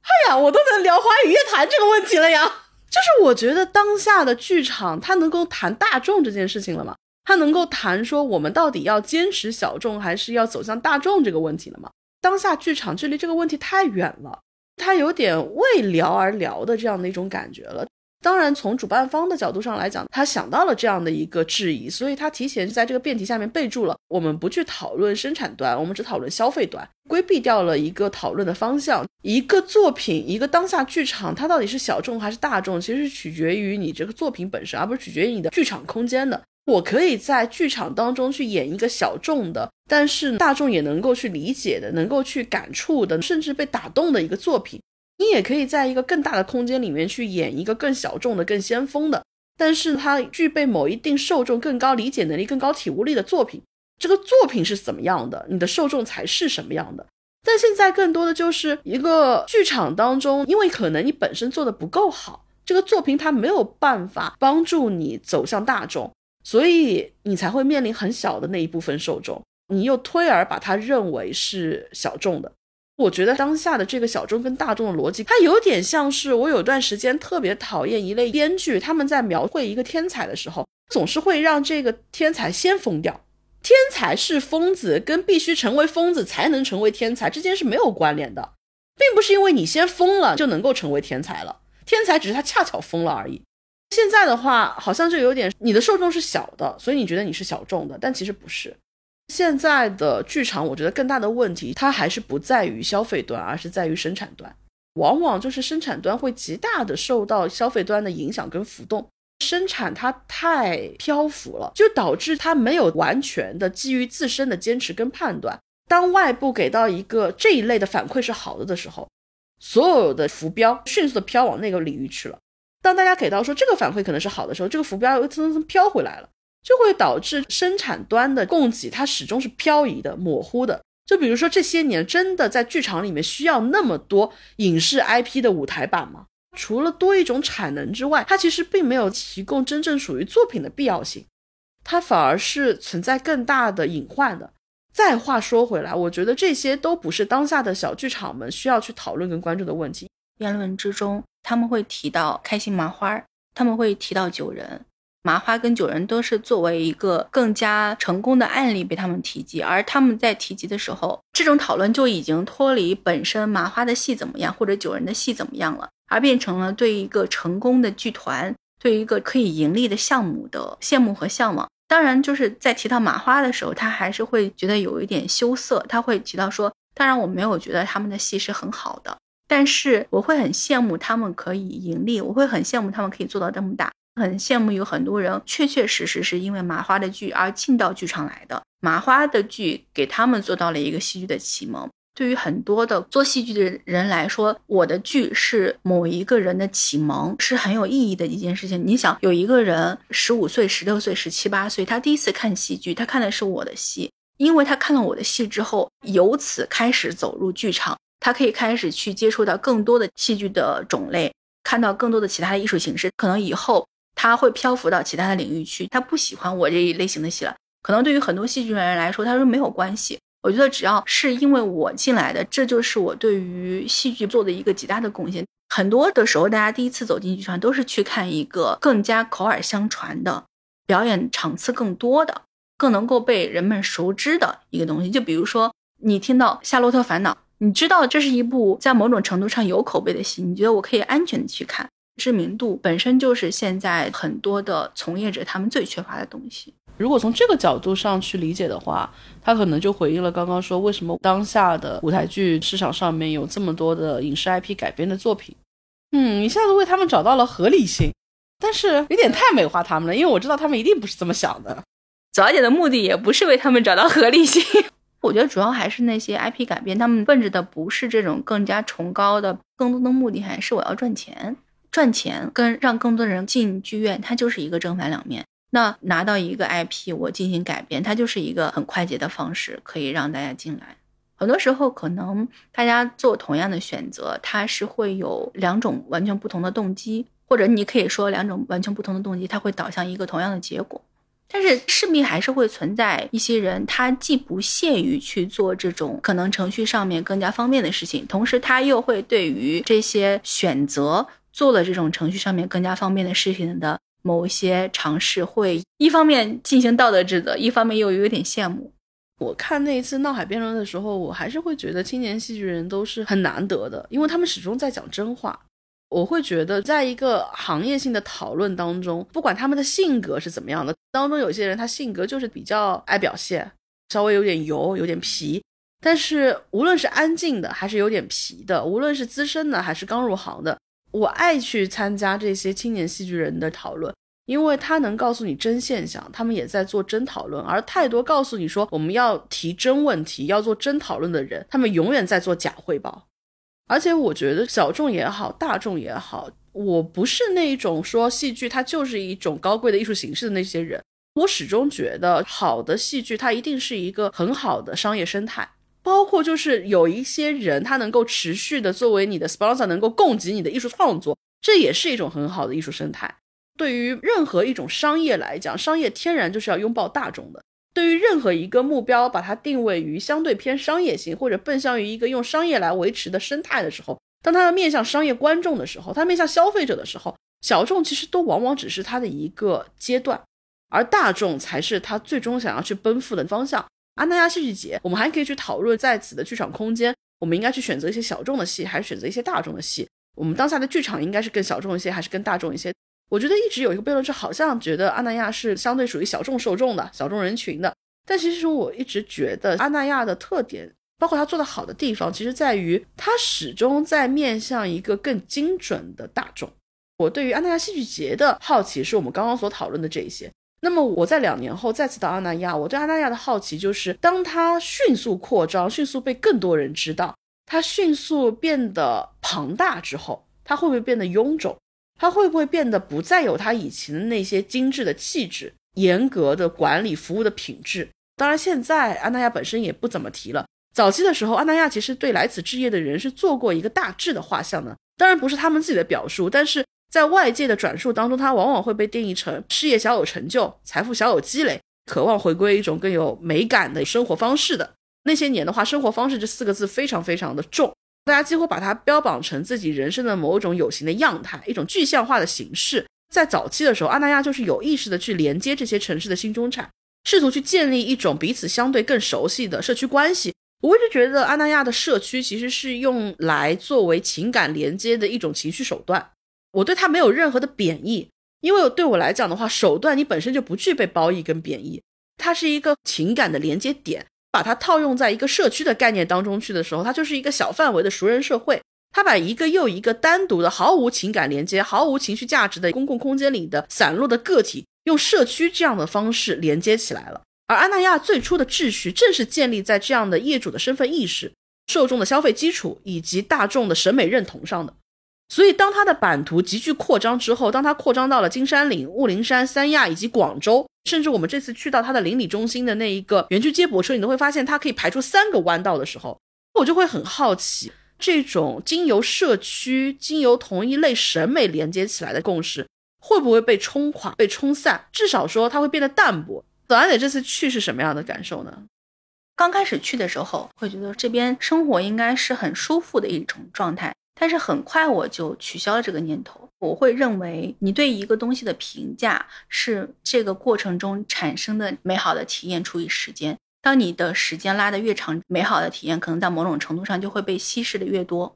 哎呀，我都能聊华语乐坛这个问题了呀！”就是我觉得当下的剧场，它能够谈大众这件事情了吗？他能够谈说我们到底要坚持小众还是要走向大众这个问题了吗？当下剧场距离这个问题太远了，他有点为聊而聊的这样的一种感觉了。当然，从主办方的角度上来讲，他想到了这样的一个质疑，所以他提前在这个辩题下面备注了：我们不去讨论生产端，我们只讨论消费端，规避掉了一个讨论的方向。一个作品，一个当下剧场，它到底是小众还是大众，其实是取决于你这个作品本身，而不是取决于你的剧场空间的。我可以在剧场当中去演一个小众的，但是大众也能够去理解的、能够去感触的，甚至被打动的一个作品。你也可以在一个更大的空间里面去演一个更小众的、更先锋的，但是它具备某一定受众更高理解能力、更高体悟力的作品。这个作品是怎么样的，你的受众才是什么样的。但现在更多的就是一个剧场当中，因为可能你本身做的不够好，这个作品它没有办法帮助你走向大众。所以你才会面临很小的那一部分受众，你又推而把它认为是小众的。我觉得当下的这个小众跟大众的逻辑，它有点像是我有段时间特别讨厌一类编剧，他们在描绘一个天才的时候，总是会让这个天才先疯掉。天才是疯子，跟必须成为疯子才能成为天才之间是没有关联的，并不是因为你先疯了就能够成为天才了，天才只是他恰巧疯了而已。现在的话，好像就有点你的受众是小的，所以你觉得你是小众的，但其实不是。现在的剧场，我觉得更大的问题，它还是不在于消费端，而是在于生产端。往往就是生产端会极大的受到消费端的影响跟浮动，生产它太漂浮了，就导致它没有完全的基于自身的坚持跟判断。当外部给到一个这一类的反馈是好的的时候，所有的浮标迅速的飘往那个领域去了。当大家给到说这个反馈可能是好的时候，这个浮标又蹭蹭蹭飘回来了，就会导致生产端的供给它始终是漂移的、模糊的。就比如说这些年真的在剧场里面需要那么多影视 IP 的舞台版吗？除了多一种产能之外，它其实并没有提供真正属于作品的必要性，它反而是存在更大的隐患的。再话说回来，我觉得这些都不是当下的小剧场们需要去讨论跟关注的问题。言论之中。他们会提到开心麻花，他们会提到九人，麻花跟九人都是作为一个更加成功的案例被他们提及。而他们在提及的时候，这种讨论就已经脱离本身麻花的戏怎么样，或者九人的戏怎么样了，而变成了对一个成功的剧团，对一个可以盈利的项目的羡慕和向往。当然，就是在提到麻花的时候，他还是会觉得有一点羞涩，他会提到说：“当然，我没有觉得他们的戏是很好的。”但是我会很羡慕他们可以盈利，我会很羡慕他们可以做到这么大，很羡慕有很多人确确实实是因为麻花的剧而进到剧场来的。麻花的剧给他们做到了一个戏剧的启蒙。对于很多的做戏剧的人来说，我的剧是某一个人的启蒙，是很有意义的一件事情。你想，有一个人十五岁、十六岁、十七八岁，他第一次看戏剧，他看的是我的戏，因为他看了我的戏之后，由此开始走入剧场。他可以开始去接触到更多的戏剧的种类，看到更多的其他的艺术形式。可能以后他会漂浮到其他的领域去。他不喜欢我这一类型的戏了。可能对于很多戏剧人来说，他说没有关系。我觉得只要是因为我进来的，这就是我对于戏剧做的一个极大的贡献。很多的时候，大家第一次走进剧场都是去看一个更加口耳相传的表演场次更多的、更能够被人们熟知的一个东西。就比如说，你听到《夏洛特烦恼》。你知道这是一部在某种程度上有口碑的戏，你觉得我可以安全的去看？知名度本身就是现在很多的从业者他们最缺乏的东西。如果从这个角度上去理解的话，他可能就回应了刚刚说为什么当下的舞台剧市场上面有这么多的影视 IP 改编的作品。嗯，一下子为他们找到了合理性，但是有点太美化他们了，因为我知道他们一定不是这么想的。早一点的目的也不是为他们找到合理性，我觉得主要还是那些 IP 改编，他们奔着的不是这种更加崇高的，更多的目的还是我要赚钱，赚钱跟让更多人进剧院，它就是一个正反两面。那拿到一个 IP，我进行改编，它就是一个很快捷的方式，可以让大家进来。很多时候，可能大家做同样的选择，它是会有两种完全不同的动机，或者你可以说两种完全不同的动机，它会导向一个同样的结果。但是势必还是会存在一些人，他既不屑于去做这种可能程序上面更加方便的事情，同时他又会对于这些选择做了这种程序上面更加方便的事情的。某一些尝试会一方面进行道德指责，一方面又有点羡慕。我看那一次闹海辩论的时候，我还是会觉得青年戏剧人都是很难得的，因为他们始终在讲真话。我会觉得，在一个行业性的讨论当中，不管他们的性格是怎么样的，当中有些人他性格就是比较爱表现，稍微有点油，有点皮。但是无论是安静的，还是有点皮的，无论是资深的，还是刚入行的。我爱去参加这些青年戏剧人的讨论，因为他能告诉你真现象，他们也在做真讨论。而太多告诉你说我们要提真问题、要做真讨论的人，他们永远在做假汇报。而且我觉得小众也好，大众也好，我不是那一种说戏剧它就是一种高贵的艺术形式的那些人。我始终觉得好的戏剧它一定是一个很好的商业生态。包括就是有一些人，他能够持续的作为你的 sponsor，能够供给你的艺术创作，这也是一种很好的艺术生态。对于任何一种商业来讲，商业天然就是要拥抱大众的。对于任何一个目标，把它定位于相对偏商业性，或者奔向于一个用商业来维持的生态的时候，当它要面向商业观众的时候，它面向消费者的时候，小众其实都往往只是它的一个阶段，而大众才是他最终想要去奔赴的方向。阿那亚戏剧节，我们还可以去讨论在此的剧场空间，我们应该去选择一些小众的戏，还是选择一些大众的戏？我们当下的剧场应该是更小众一些，还是更大众一些？我觉得一直有一个悖论是，好像觉得阿那亚是相对属于小众受众的小众人群的，但其实我一直觉得阿那亚的特点，包括他做的好的地方，其实在于他始终在面向一个更精准的大众。我对于阿那亚戏剧节的好奇，是我们刚刚所讨论的这一些。那么我在两年后再次到阿那亚，我对阿那亚的好奇就是，当它迅速扩张、迅速被更多人知道，它迅速变得庞大之后，它会不会变得臃肿？它会不会变得不再有它以前的那些精致的气质、严格的管理服务的品质？当然，现在阿那亚本身也不怎么提了。早期的时候，阿那亚其实对来此置业的人是做过一个大致的画像的，当然不是他们自己的表述，但是。在外界的转述当中，它往往会被定义成事业小有成就、财富小有积累、渴望回归一种更有美感的生活方式的那些年的话，生活方式这四个字非常非常的重，大家几乎把它标榜成自己人生的某种有形的样态，一种具象化的形式。在早期的时候，阿那亚就是有意识的去连接这些城市的新中产，试图去建立一种彼此相对更熟悉的社区关系。我一直觉得阿那亚的社区其实是用来作为情感连接的一种情绪手段。我对它没有任何的贬义，因为对我来讲的话，手段你本身就不具备褒义跟贬义，它是一个情感的连接点。把它套用在一个社区的概念当中去的时候，它就是一个小范围的熟人社会。它把一个又一个单独的、毫无情感连接、毫无情绪价值的公共空间里的散落的个体，用社区这样的方式连接起来了。而阿那亚最初的秩序，正是建立在这样的业主的身份意识、受众的消费基础以及大众的审美认同上的。所以，当它的版图急剧扩张之后，当它扩张到了金山岭、雾灵山、三亚以及广州，甚至我们这次去到它的邻里中心的那一个园区接驳车，你都会发现它可以排出三个弯道的时候，我就会很好奇，这种经由社区、经由同一类审美连接起来的共识，会不会被冲垮、被冲散？至少说它会变得淡薄。左安姐这次去是什么样的感受呢？刚开始去的时候，会觉得这边生活应该是很舒服的一种状态。但是很快我就取消了这个念头。我会认为，你对一个东西的评价是这个过程中产生的美好的体验除以时间。当你的时间拉得越长，美好的体验可能在某种程度上就会被稀释的越多。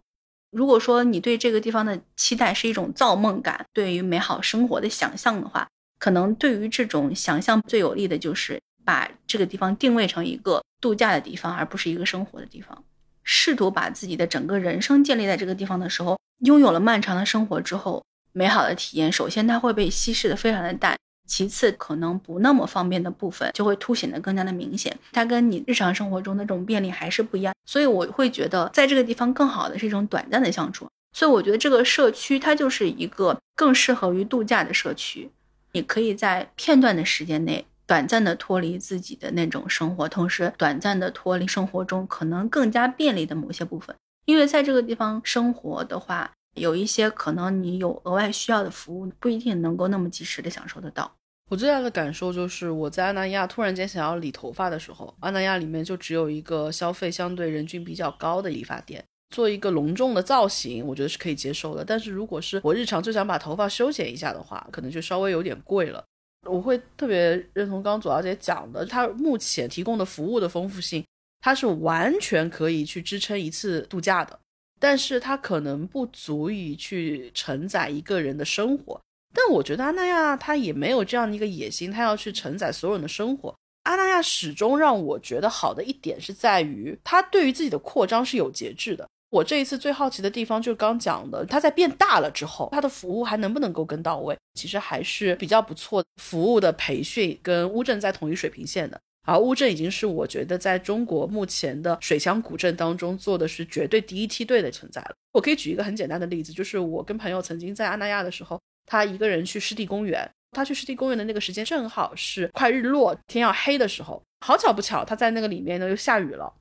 如果说你对这个地方的期待是一种造梦感，对于美好生活的想象的话，可能对于这种想象最有利的就是把这个地方定位成一个度假的地方，而不是一个生活的地方。试图把自己的整个人生建立在这个地方的时候，拥有了漫长的生活之后，美好的体验，首先它会被稀释的非常的淡，其次可能不那么方便的部分就会凸显的更加的明显。它跟你日常生活中的这种便利还是不一样，所以我会觉得在这个地方更好的是一种短暂的相处。所以我觉得这个社区它就是一个更适合于度假的社区。你可以在片段的时间内短暂的脱离自己的那种生活，同时短暂的脱离生活中可能更加便利的某些部分。因为在这个地方生活的话，有一些可能你有额外需要的服务，不一定能够那么及时的享受得到。我最大的感受就是我在阿那亚突然间想要理头发的时候，阿那亚里面就只有一个消费相对人均比较高的理发店。做一个隆重的造型，我觉得是可以接受的。但是如果是我日常就想把头发修剪一下的话，可能就稍微有点贵了。我会特别认同刚刚左小姐讲的，它目前提供的服务的丰富性，它是完全可以去支撑一次度假的。但是它可能不足以去承载一个人的生活。但我觉得阿那亚它也没有这样的一个野心，它要去承载所有人的生活。阿那亚始终让我觉得好的一点是在于，它对于自己的扩张是有节制的。我这一次最好奇的地方就是刚讲的，它在变大了之后，它的服务还能不能够跟到位？其实还是比较不错。服务的培训跟乌镇在同一水平线的，而乌镇已经是我觉得在中国目前的水乡古镇当中做的是绝对第一梯队的存在了。我可以举一个很简单的例子，就是我跟朋友曾经在阿那亚的时候，他一个人去湿地公园，他去湿地公园的那个时间正好是快日落、天要黑的时候，好巧不巧，他在那个里面呢又下雨了。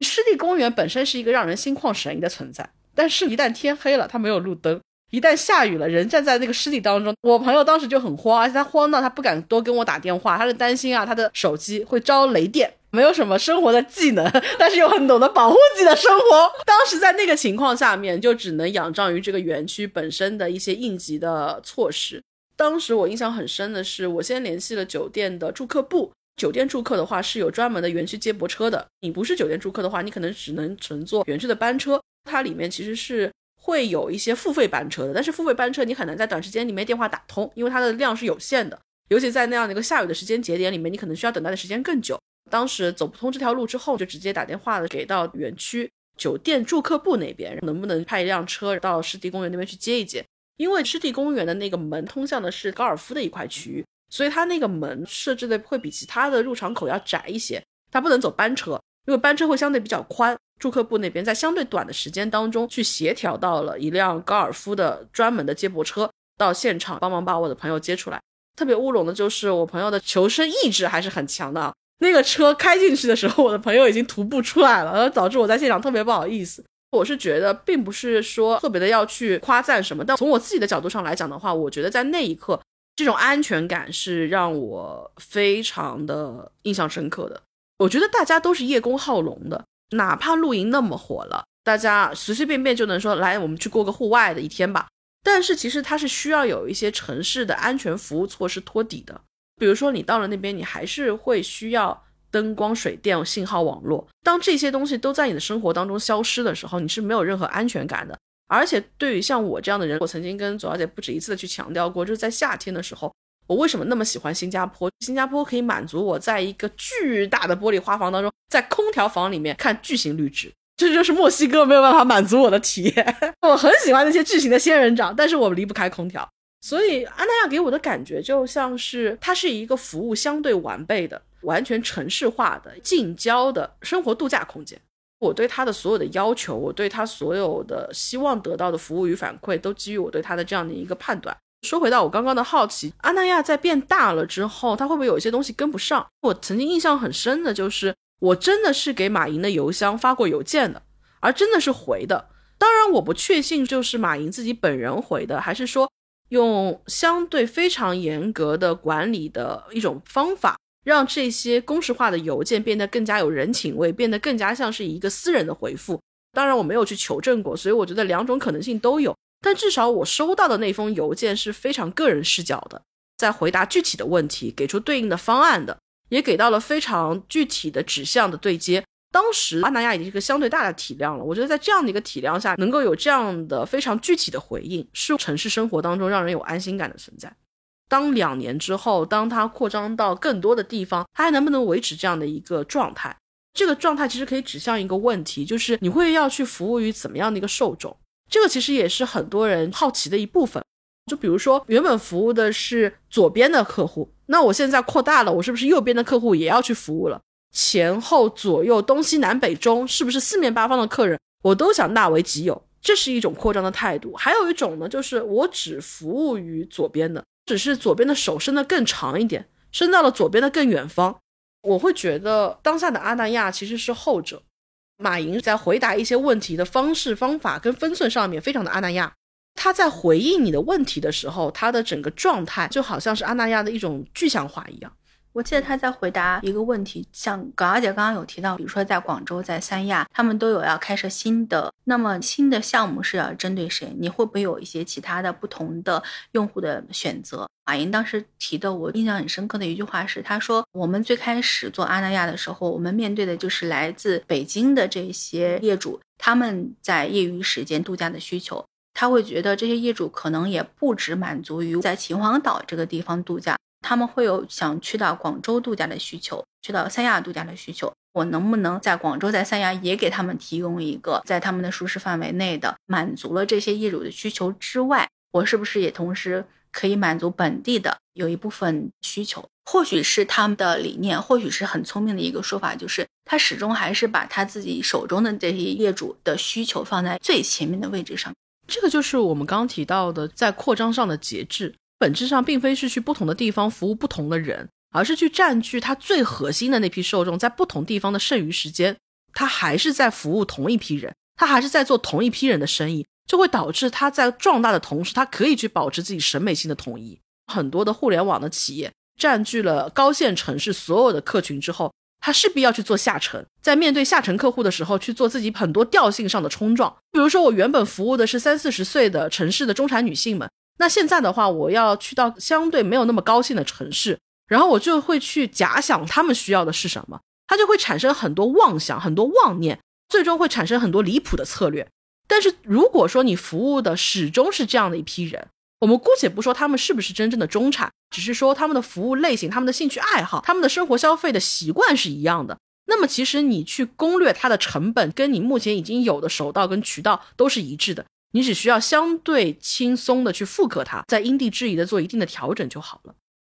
湿地公园本身是一个让人心旷神怡的存在，但是，一旦天黑了，它没有路灯；一旦下雨了，人站在那个湿地当中，我朋友当时就很慌，而且他慌到他不敢多跟我打电话，他是担心啊，他的手机会招雷电。没有什么生活的技能，但是又很懂得保护自己的生活。当时在那个情况下面，就只能仰仗于这个园区本身的一些应急的措施。当时我印象很深的是，我先联系了酒店的住客部。酒店住客的话是有专门的园区接驳车的，你不是酒店住客的话，你可能只能乘坐园区的班车。它里面其实是会有一些付费班车的，但是付费班车你很难在短时间里面电话打通，因为它的量是有限的。尤其在那样的一个下雨的时间节点里面，你可能需要等待的时间更久。当时走不通这条路之后，就直接打电话给到园区酒店住客部那边，能不能派一辆车到湿地公园那边去接一接？因为湿地公园的那个门通向的是高尔夫的一块区域。所以它那个门设置的会比其他的入场口要窄一些，它不能走班车，因为班车会相对比较宽。住客部那边在相对短的时间当中去协调到了一辆高尔夫的专门的接驳车到现场帮忙把我的朋友接出来。特别乌龙的就是我朋友的求生意志还是很强的，那个车开进去的时候，我的朋友已经徒步出来了，而导致我在现场特别不好意思。我是觉得并不是说特别的要去夸赞什么，但从我自己的角度上来讲的话，我觉得在那一刻。这种安全感是让我非常的印象深刻的。我觉得大家都是叶公好龙的，哪怕露营那么火了，大家随随便便就能说来，我们去过个户外的一天吧。但是其实它是需要有一些城市的安全服务措施托底的。比如说你到了那边，你还是会需要灯光、水电、信号、网络。当这些东西都在你的生活当中消失的时候，你是没有任何安全感的。而且对于像我这样的人，我曾经跟左小姐不止一次的去强调过，就是在夏天的时候，我为什么那么喜欢新加坡？新加坡可以满足我在一个巨大的玻璃花房当中，在空调房里面看巨型绿植，这就是墨西哥没有办法满足我的体验。我很喜欢那些巨型的仙人掌，但是我离不开空调。所以安那亚给我的感觉就像是它是一个服务相对完备的、完全城市化的近郊的生活度假空间。我对他的所有的要求，我对他所有的希望得到的服务与反馈，都基于我对他的这样的一个判断。说回到我刚刚的好奇，阿那亚在变大了之后，他会不会有一些东西跟不上？我曾经印象很深的就是，我真的是给马云的邮箱发过邮件的，而真的是回的。当然，我不确信就是马云自己本人回的，还是说用相对非常严格的管理的一种方法。让这些公式化的邮件变得更加有人情味，变得更加像是一个私人的回复。当然，我没有去求证过，所以我觉得两种可能性都有。但至少我收到的那封邮件是非常个人视角的，在回答具体的问题，给出对应的方案的，也给到了非常具体的指向的对接。当时阿那亚已经是个相对大的体量了，我觉得在这样的一个体量下，能够有这样的非常具体的回应，是城市生活当中让人有安心感的存在。当两年之后，当它扩张到更多的地方，它还能不能维持这样的一个状态？这个状态其实可以指向一个问题，就是你会要去服务于怎么样的一个受众？这个其实也是很多人好奇的一部分。就比如说，原本服务的是左边的客户，那我现在扩大了，我是不是右边的客户也要去服务了？前后左右、东西南北中，是不是四面八方的客人我都想纳为己有？这是一种扩张的态度。还有一种呢，就是我只服务于左边的，只是左边的手伸得更长一点，伸到了左边的更远方。我会觉得当下的阿那亚其实是后者。马云在回答一些问题的方式、方法跟分寸上面非常的阿那亚。他在回应你的问题的时候，他的整个状态就好像是阿那亚的一种具象化一样。我记得他在回答一个问题，像港小姐刚刚有提到，比如说在广州、在三亚，他们都有要开设新的，那么新的项目是要针对谁？你会不会有一些其他的不同的用户的选择？马云当时提的，我印象很深刻的一句话是，他说我们最开始做阿那亚的时候，我们面对的就是来自北京的这些业主，他们在业余时间度假的需求，他会觉得这些业主可能也不只满足于在秦皇岛这个地方度假。他们会有想去到广州度假的需求，去到三亚度假的需求。我能不能在广州、在三亚也给他们提供一个在他们的舒适范围内的，满足了这些业主的需求之外，我是不是也同时可以满足本地的有一部分需求？或许是他们的理念，或许是很聪明的一个说法，就是他始终还是把他自己手中的这些业主的需求放在最前面的位置上。这个就是我们刚提到的在扩张上的节制。本质上并非是去不同的地方服务不同的人，而是去占据它最核心的那批受众，在不同地方的剩余时间，他还是在服务同一批人，他还是在做同一批人的生意，就会导致他在壮大的同时，他可以去保持自己审美性的统一。很多的互联网的企业占据了高线城市所有的客群之后，他势必要去做下沉，在面对下沉客户的时候，去做自己很多调性上的冲撞。比如说，我原本服务的是三四十岁的城市的中产女性们。那现在的话，我要去到相对没有那么高兴的城市，然后我就会去假想他们需要的是什么，他就会产生很多妄想、很多妄念，最终会产生很多离谱的策略。但是如果说你服务的始终是这样的一批人，我们姑且不说他们是不是真正的中产，只是说他们的服务类型、他们的兴趣爱好、他们的生活消费的习惯是一样的，那么其实你去攻略它的成本，跟你目前已经有的手道跟渠道都是一致的。你只需要相对轻松的去复刻它，再因地制宜的做一定的调整就好了。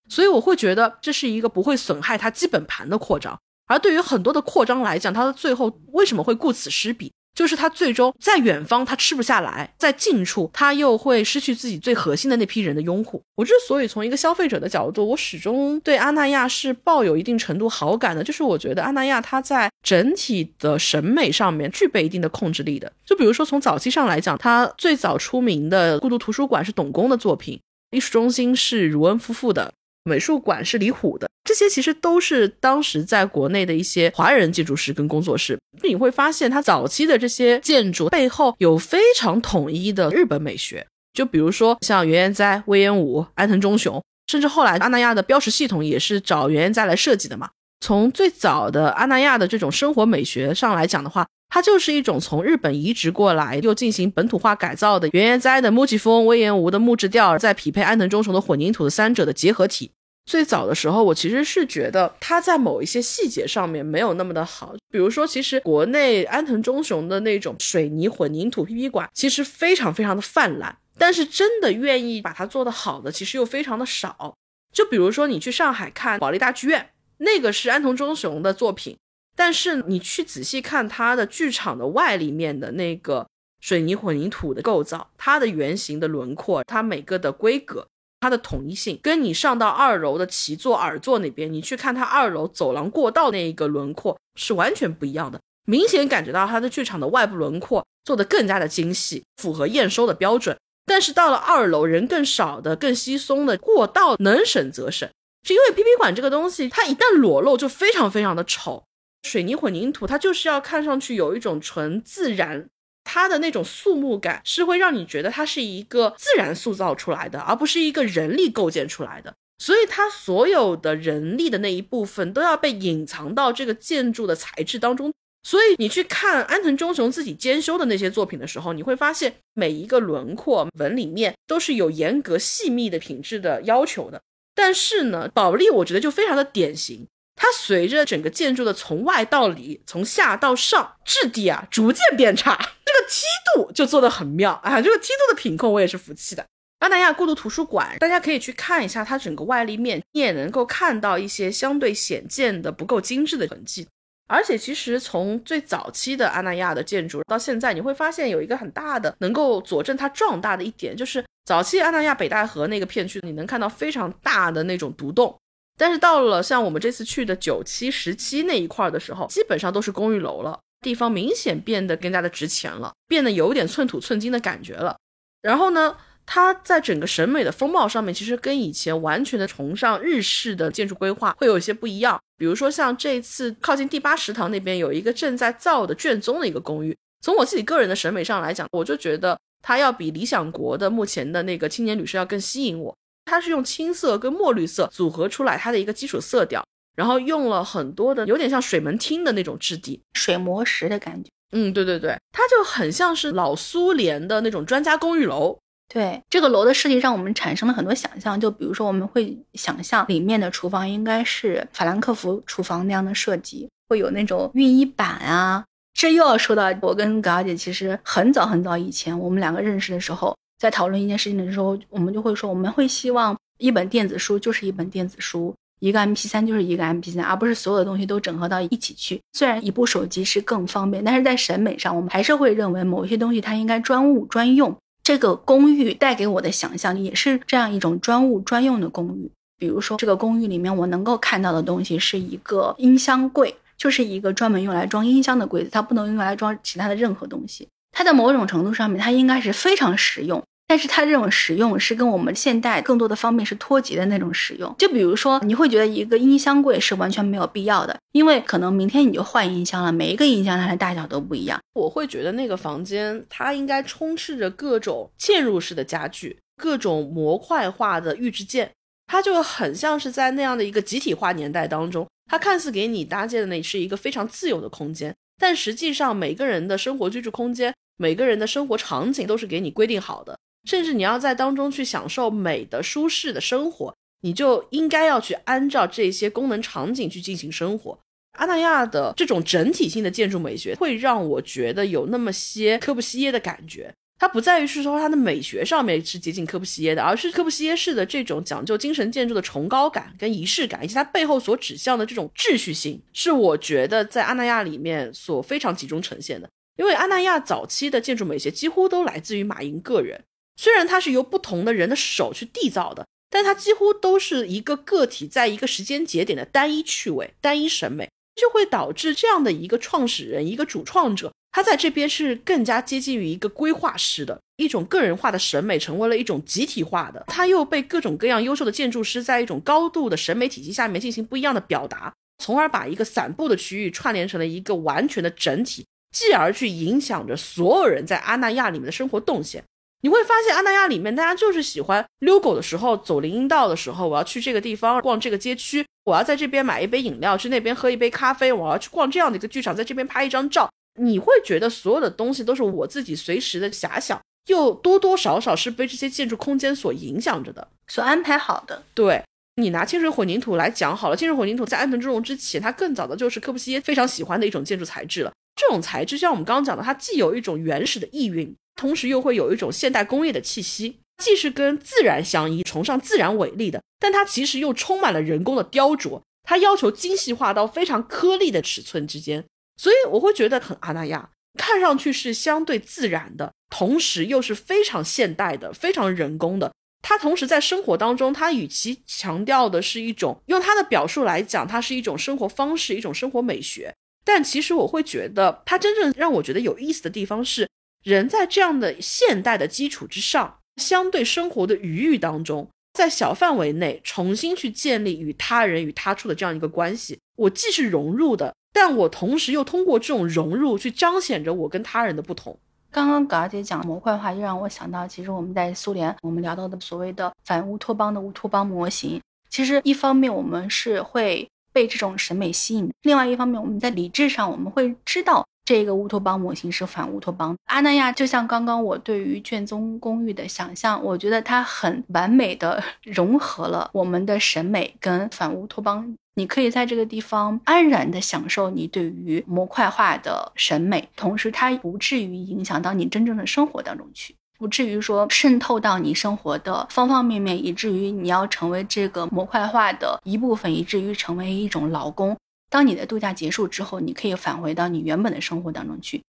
所以我会觉得这是一个不会损害它基本盘的扩张。而对于很多的扩张来讲，它的最后为什么会顾此失彼？就是他最终在远方他吃不下来，在近处他又会失去自己最核心的那批人的拥护。我之所以从一个消费者的角度，我始终对阿那亚是抱有一定程度好感的，就是我觉得阿那亚他在整体的审美上面具备一定的控制力的。就比如说从早期上来讲，他最早出名的孤独图书馆是董工的作品，艺术中心是儒恩夫妇的。美术馆是李虎的，这些其实都是当时在国内的一些华人建筑师跟工作室。你会发现，他早期的这些建筑背后有非常统一的日本美学。就比如说像原研哉、威严武、安藤忠雄，甚至后来阿那亚的标识系统也是找原研哉来设计的嘛。从最早的阿那亚的这种生活美学上来讲的话，它就是一种从日本移植过来又进行本土化改造的原研哉的木吉风、威严无的木质调，再匹配安藤忠雄的混凝土的三者的结合体。最早的时候，我其实是觉得它在某一些细节上面没有那么的好，比如说，其实国内安藤忠雄的那种水泥混凝土 PP 管其实非常非常的泛滥，但是真的愿意把它做得好的，其实又非常的少。就比如说你去上海看保利大剧院，那个是安藤忠雄的作品。但是你去仔细看它的剧场的外立面的那个水泥混凝土的构造，它的圆形的轮廓，它每个的规格，它的统一性，跟你上到二楼的旗座、耳座那边，你去看它二楼走廊过道那一个轮廓是完全不一样的。明显感觉到它的剧场的外部轮廓做得更加的精细，符合验收的标准。但是到了二楼，人更少的、更稀松的过道，能省则省，是因为 PP 馆这个东西，它一旦裸露就非常非常的丑。水泥混凝土，它就是要看上去有一种纯自然，它的那种肃穆感是会让你觉得它是一个自然塑造出来的，而不是一个人力构建出来的。所以它所有的人力的那一部分都要被隐藏到这个建筑的材质当中。所以你去看安藤忠雄自己兼修的那些作品的时候，你会发现每一个轮廓纹理面都是有严格细密的品质的要求的。但是呢，保利我觉得就非常的典型，它随着整个建筑的从外到里、从下到上质地啊逐渐变差，这个梯度就做得很妙啊，这个梯度的品控我也是服气的。阿那亚过渡图书馆，大家可以去看一下它整个外立面，你也能够看到一些相对显见的不够精致的痕迹。而且，其实从最早期的阿那亚的建筑到现在，你会发现有一个很大的能够佐证它壮大的一点，就是早期阿那亚北戴河那个片区，你能看到非常大的那种独栋。但是到了像我们这次去的九七、十七那一块的时候，基本上都是公寓楼了，地方明显变得更加的值钱了，变得有点寸土寸金的感觉了。然后呢？它在整个审美的风貌上面，其实跟以前完全的崇尚日式的建筑规划会有一些不一样。比如说，像这次靠近第八食堂那边有一个正在造的卷宗的一个公寓，从我自己个人的审美上来讲，我就觉得它要比理想国的目前的那个青年旅社要更吸引我。它是用青色跟墨绿色组合出来它的一个基础色调，然后用了很多的有点像水门汀的那种质地，水磨石的感觉。嗯，对对对，它就很像是老苏联的那种专家公寓楼。对这个楼的设计，让我们产生了很多想象。就比如说，我们会想象里面的厨房应该是法兰克福厨房那样的设计，会有那种熨衣板啊。这又要说到我跟葛小姐，其实很早很早以前，我们两个认识的时候，在讨论一件事情的时候，我们就会说，我们会希望一本电子书就是一本电子书，一个 MP 三就是一个 MP 三，而不是所有的东西都整合到一起去。虽然一部手机是更方便，但是在审美上，我们还是会认为某些东西它应该专务专用。这个公寓带给我的想象也是这样一种专务专用的公寓。比如说，这个公寓里面我能够看到的东西是一个音箱柜，就是一个专门用来装音箱的柜子，它不能用来装其他的任何东西。它在某种程度上面，它应该是非常实用。但是它这种使用是跟我们现代更多的方面是脱节的那种使用。就比如说，你会觉得一个音箱柜是完全没有必要的，因为可能明天你就换音箱了，每一个音箱它的大小都不一样。我会觉得那个房间它应该充斥着各种嵌入式的家具，各种模块化的预制件，它就很像是在那样的一个集体化年代当中，它看似给你搭建的那是一个非常自由的空间，但实际上每个人的生活居住空间，每个人的生活场景都是给你规定好的。甚至你要在当中去享受美的、舒适的生活，你就应该要去按照这些功能场景去进行生活。阿那亚的这种整体性的建筑美学，会让我觉得有那么些科布西耶的感觉。它不在于是说它的美学上面是接近科布西耶的，而是科布西耶式的这种讲究精神建筑的崇高感跟仪式感，以及它背后所指向的这种秩序性，是我觉得在阿那亚里面所非常集中呈现的。因为阿那亚早期的建筑美学几乎都来自于马寅个人。虽然它是由不同的人的手去缔造的，但它几乎都是一个个体在一个时间节点的单一趣味、单一审美，就会导致这样的一个创始人、一个主创者，他在这边是更加接近于一个规划师的一种个人化的审美，成为了一种集体化的。他又被各种各样优秀的建筑师在一种高度的审美体系下面进行不一样的表达，从而把一个散布的区域串联成了一个完全的整体，继而去影响着所有人在阿那亚里面的生活动线。你会发现，阿那亚里面大家就是喜欢遛狗的时候，走林荫道的时候，我要去这个地方逛这个街区，我要在这边买一杯饮料，去那边喝一杯咖啡，我要去逛这样的一个剧场，在这边拍一张照。你会觉得所有的东西都是我自己随时的遐想，又多多少少是被这些建筑空间所影响着的，所安排好的。对你拿清水混凝土来讲好了，清水混凝土在安藤忠雄之前，它更早的就是柯布西耶非常喜欢的一种建筑材质了。这种材质，像我们刚刚讲的，它既有一种原始的意蕴。同时又会有一种现代工业的气息，既是跟自然相依、崇尚自然伟力的，但它其实又充满了人工的雕琢，它要求精细化到非常颗粒的尺寸之间，所以我会觉得很阿那亚，看上去是相对自然的，同时又是非常现代的、非常人工的。它同时在生活当中，它与其强调的是一种用它的表述来讲，它是一种生活方式、一种生活美学，但其实我会觉得，它真正让我觉得有意思的地方是。人在这样的现代的基础之上，相对生活的余裕当中，在小范围内重新去建立与他人与他处的这样一个关系。我既是融入的，但我同时又通过这种融入去彰显着我跟他人的不同。刚刚葛姐讲模块化，又让我想到，其实我们在苏联，我们聊到的所谓的反乌托邦的乌托邦模型，其实一方面我们是会。被这种审美吸引；另外一方面，我们在理智上我们会知道这个乌托邦模型是反乌托邦。阿那亚就像刚刚我对于卷宗公寓的想象，我觉得它很完美的融合了我们的审美跟反乌托邦。你可以在这个地方安然的享受你对于模块化的审美，同时它不至于影响到你真正的生活当中去，不至于说渗透到你生活的方方面面，以至于你要成为这个模块化的一部分，以至于成为一种劳工。当你的度假结束之后，你可以返回到你原本的生活当中去。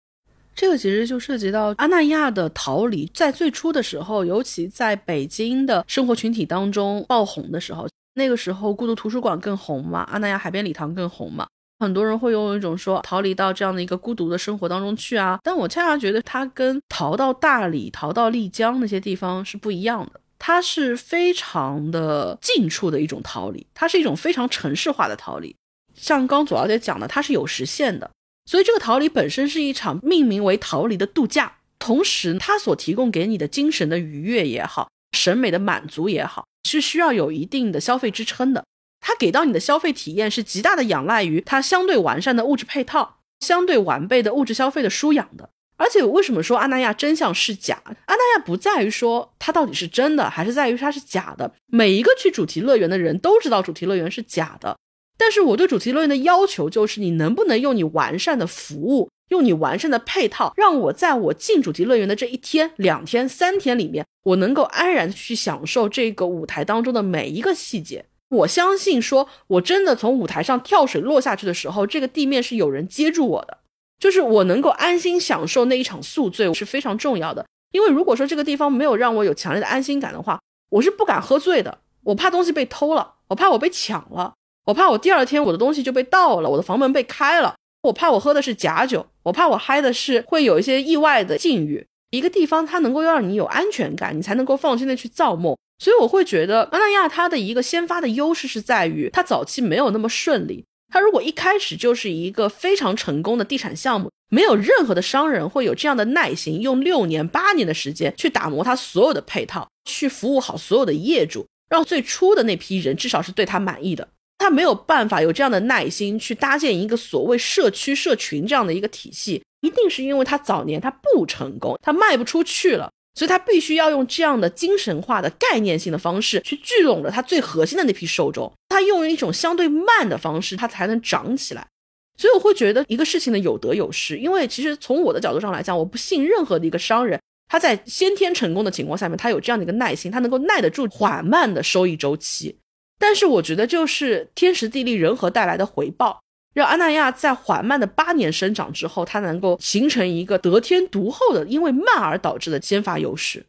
这个其实就涉及到阿那亚的逃离，在最初的时候，尤其在北京的生活群体当中爆红的时候。那个时候，孤独图书馆更红嘛，阿那亚海边礼堂更红嘛，很多人会用一种说逃离到这样的一个孤独的生活当中去啊。但我恰恰觉得它跟逃到大理、逃到丽江那些地方是不一样的，它是非常的近处的一种逃离，它是一种非常城市化的逃离。像刚左小姐讲的，它是有实现的，所以这个逃离本身是一场命名为逃离的度假，同时它所提供给你的精神的愉悦也好，审美的满足也好。是需要有一定的消费支撑的，它给到你的消费体验是极大的仰赖于它相对完善的物质配套、相对完备的物质消费的输养的。而且为什么说阿那亚真相是假？阿那亚不在于说它到底是真的，还是在于它是假的。每一个去主题乐园的人都知道主题乐园是假的，但是我对主题乐园的要求就是你能不能用你完善的服务。用你完善的配套，让我在我进主题乐园的这一天、两天、三天里面，我能够安然的去享受这个舞台当中的每一个细节。我相信，说我真的从舞台上跳水落下去的时候，这个地面是有人接住我的，就是我能够安心享受那一场宿醉是非常重要的。因为如果说这个地方没有让我有强烈的安心感的话，我是不敢喝醉的。我怕东西被偷了，我怕我被抢了，我怕我第二天我的东西就被盗了，我的房门被开了。我怕我喝的是假酒，我怕我嗨的是会有一些意外的境遇。一个地方它能够让你有安全感，你才能够放心的去造梦。所以我会觉得阿那亚它的一个先发的优势是在于它早期没有那么顺利。它如果一开始就是一个非常成功的地产项目，没有任何的商人会有这样的耐心，用六年八年的时间去打磨它所有的配套，去服务好所有的业主，让最初的那批人至少是对他满意的。他没有办法有这样的耐心去搭建一个所谓社区社群这样的一个体系，一定是因为他早年他不成功，他卖不出去了，所以他必须要用这样的精神化的概念性的方式去聚拢了他最核心的那批受众。他用一种相对慢的方式，他才能长起来。所以我会觉得一个事情的有得有失，因为其实从我的角度上来讲，我不信任何的一个商人他在先天成功的情况下面，他有这样的一个耐心，他能够耐得住缓慢的收益周期。但是我觉得，就是天时地利人和带来的回报，让阿那亚在缓慢的八年生长之后，它能够形成一个得天独厚的，因为慢而导致的先发优势。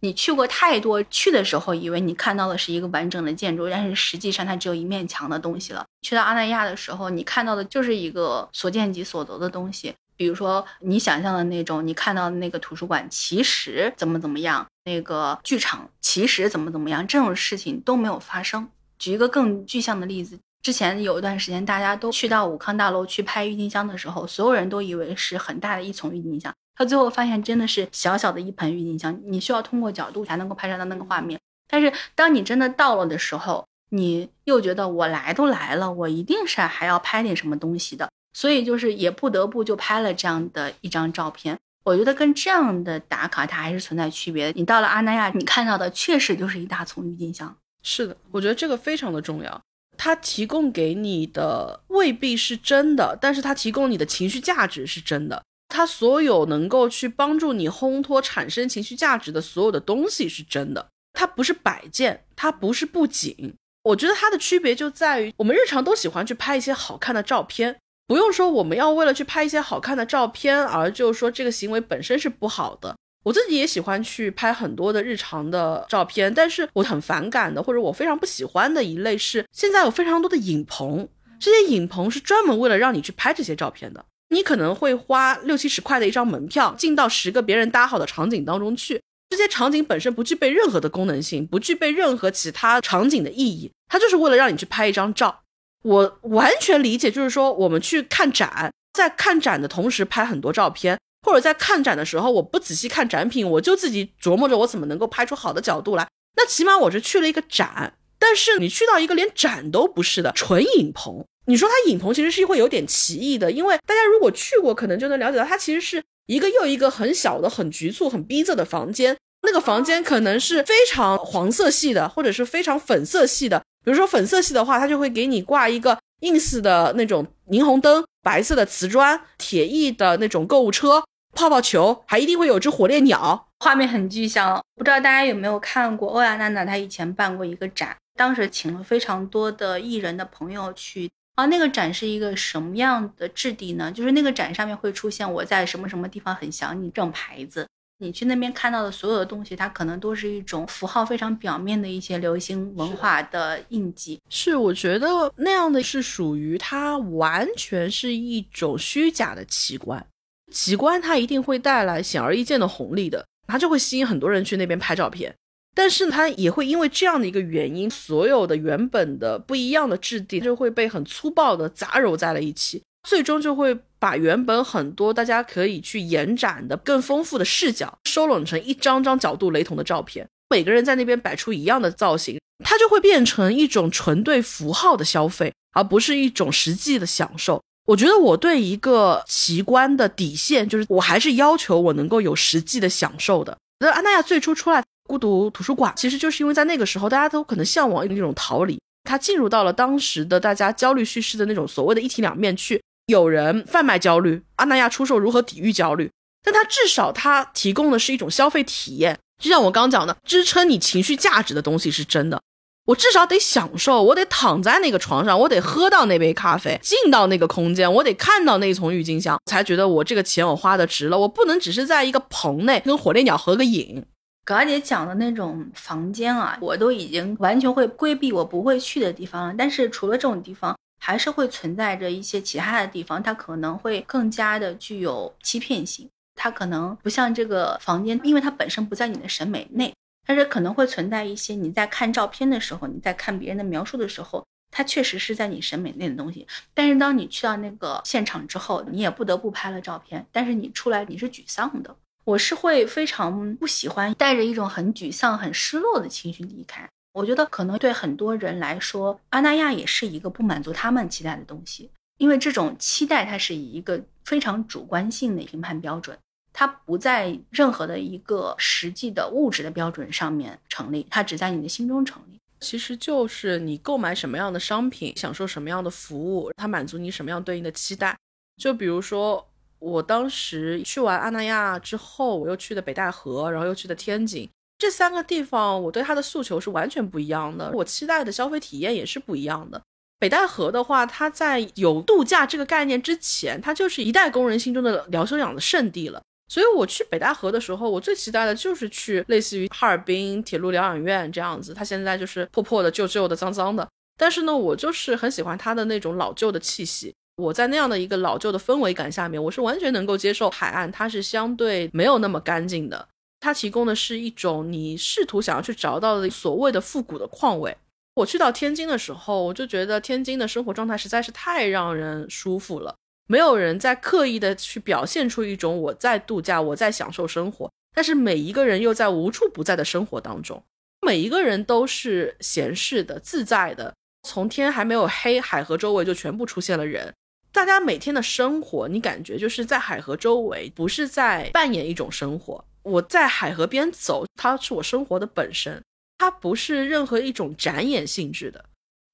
你去过太多，去的时候以为你看到的是一个完整的建筑，但是实际上它只有一面墙的东西了。去到阿那亚的时候，你看到的就是一个所见即所得的东西。比如说你想象的那种，你看到的那个图书馆其实怎么怎么样，那个剧场其实怎么怎么样，这种事情都没有发生。举一个更具象的例子，之前有一段时间，大家都去到武康大楼去拍郁金香的时候，所有人都以为是很大的一丛郁金香，他最后发现真的是小小的一盆郁金香，你需要通过角度才能够拍摄到那个画面。但是当你真的到了的时候，你又觉得我来都来了，我一定是还要拍点什么东西的，所以就是也不得不就拍了这样的一张照片。我觉得跟这样的打卡它还是存在区别的。你到了阿那亚，你看到的确实就是一大丛郁金香。是的，我觉得这个非常的重要。它提供给你的未必是真的，但是它提供你的情绪价值是真的。它所有能够去帮助你烘托产生情绪价值的所有的东西是真的。它不是摆件，它不是布景。我觉得它的区别就在于，我们日常都喜欢去拍一些好看的照片，不用说我们要为了去拍一些好看的照片而就是说这个行为本身是不好的。我自己也喜欢去拍很多的日常的照片，但是我很反感的，或者我非常不喜欢的一类是，现在有非常多的影棚，这些影棚是专门为了让你去拍这些照片的。你可能会花六七十块的一张门票，进到十个别人搭好的场景当中去，这些场景本身不具备任何的功能性，不具备任何其他场景的意义，它就是为了让你去拍一张照。我完全理解，就是说我们去看展，在看展的同时拍很多照片。或者在看展的时候，我不仔细看展品，我就自己琢磨着我怎么能够拍出好的角度来。那起码我是去了一个展，但是你去到一个连展都不是的纯影棚，你说它影棚其实是会有点奇异的，因为大家如果去过，可能就能了解到，它其实是一个又一个很小的、很局促、很逼仄的房间。那个房间可能是非常黄色系的，或者是非常粉色系的。比如说粉色系的话，它就会给你挂一个 ins 的那种霓虹灯，白色的瓷砖，铁艺的那种购物车，泡泡球，还一定会有只火烈鸟，画面很具象。不知道大家有没有看过欧阳娜娜她以前办过一个展，当时请了非常多的艺人的朋友去。啊，那个展是一个什么样的质地呢？就是那个展上面会出现我在什么什么地方很想你这种牌子。你去那边看到的所有的东西，它可能都是一种符号非常表面的一些流行文化的印记。是，我觉得那样的是属于它完全是一种虚假的奇观。奇观它一定会带来显而易见的红利的，它就会吸引很多人去那边拍照片。但是它也会因为这样的一个原因，所有的原本的不一样的质地就会被很粗暴的杂糅在了一起，最终就会把原本很多大家可以去延展的更丰富的视角收拢成一张张角度雷同的照片。每个人在那边摆出一样的造型，它就会变成一种纯对符号的消费，而不是一种实际的享受。我觉得我对一个奇观的底线就是，我还是要求我能够有实际的享受的。那安娜亚最初出来。孤独图书馆其实就是因为在那个时候，大家都可能向往那种逃离，他进入到了当时的大家焦虑叙事的那种所谓的一体两面去。有人贩卖焦虑，阿那亚出售如何抵御焦虑，但它至少它提供的是一种消费体验，就像我刚讲的，支撑你情绪价值的东西是真的。我至少得享受，我得躺在那个床上，我得喝到那杯咖啡，进到那个空间，我得看到那丛郁金香，才觉得我这个钱我花的值了。我不能只是在一个棚内跟火烈鸟合个影。葛二姐讲的那种房间啊，我都已经完全会规避我不会去的地方了。但是除了这种地方，还是会存在着一些其他的地方，它可能会更加的具有欺骗性。它可能不像这个房间，因为它本身不在你的审美内，但是可能会存在一些你在看照片的时候，你在看别人的描述的时候，它确实是在你审美内的东西。但是当你去到那个现场之后，你也不得不拍了照片，但是你出来你是沮丧的。我是会非常不喜欢带着一种很沮丧、很失落的情绪离开。我觉得可能对很多人来说，阿那亚也是一个不满足他们期待的东西，因为这种期待它是以一个非常主观性的评判标准，它不在任何的一个实际的物质的标准上面成立，它只在你的心中成立。其实就是你购买什么样的商品，享受什么样的服务，它满足你什么样对应的期待。就比如说。我当时去完阿那亚之后，我又去的北戴河，然后又去的天津，这三个地方，我对它的诉求是完全不一样的，我期待的消费体验也是不一样的。北戴河的话，它在有度假这个概念之前，它就是一代工人心中的疗休养的圣地了。所以我去北戴河的时候，我最期待的就是去类似于哈尔滨铁路疗养院这样子，它现在就是破破的、旧旧的、脏脏的，但是呢，我就是很喜欢它的那种老旧的气息。我在那样的一个老旧的氛围感下面，我是完全能够接受海岸，它是相对没有那么干净的。它提供的是一种你试图想要去找到的所谓的复古的况味。我去到天津的时候，我就觉得天津的生活状态实在是太让人舒服了。没有人在刻意的去表现出一种我在度假，我在享受生活，但是每一个人又在无处不在的生活当中，每一个人都是闲适的、自在的。从天还没有黑，海河周围就全部出现了人。大家每天的生活，你感觉就是在海河周围，不是在扮演一种生活。我在海河边走，它是我生活的本身，它不是任何一种展演性质的。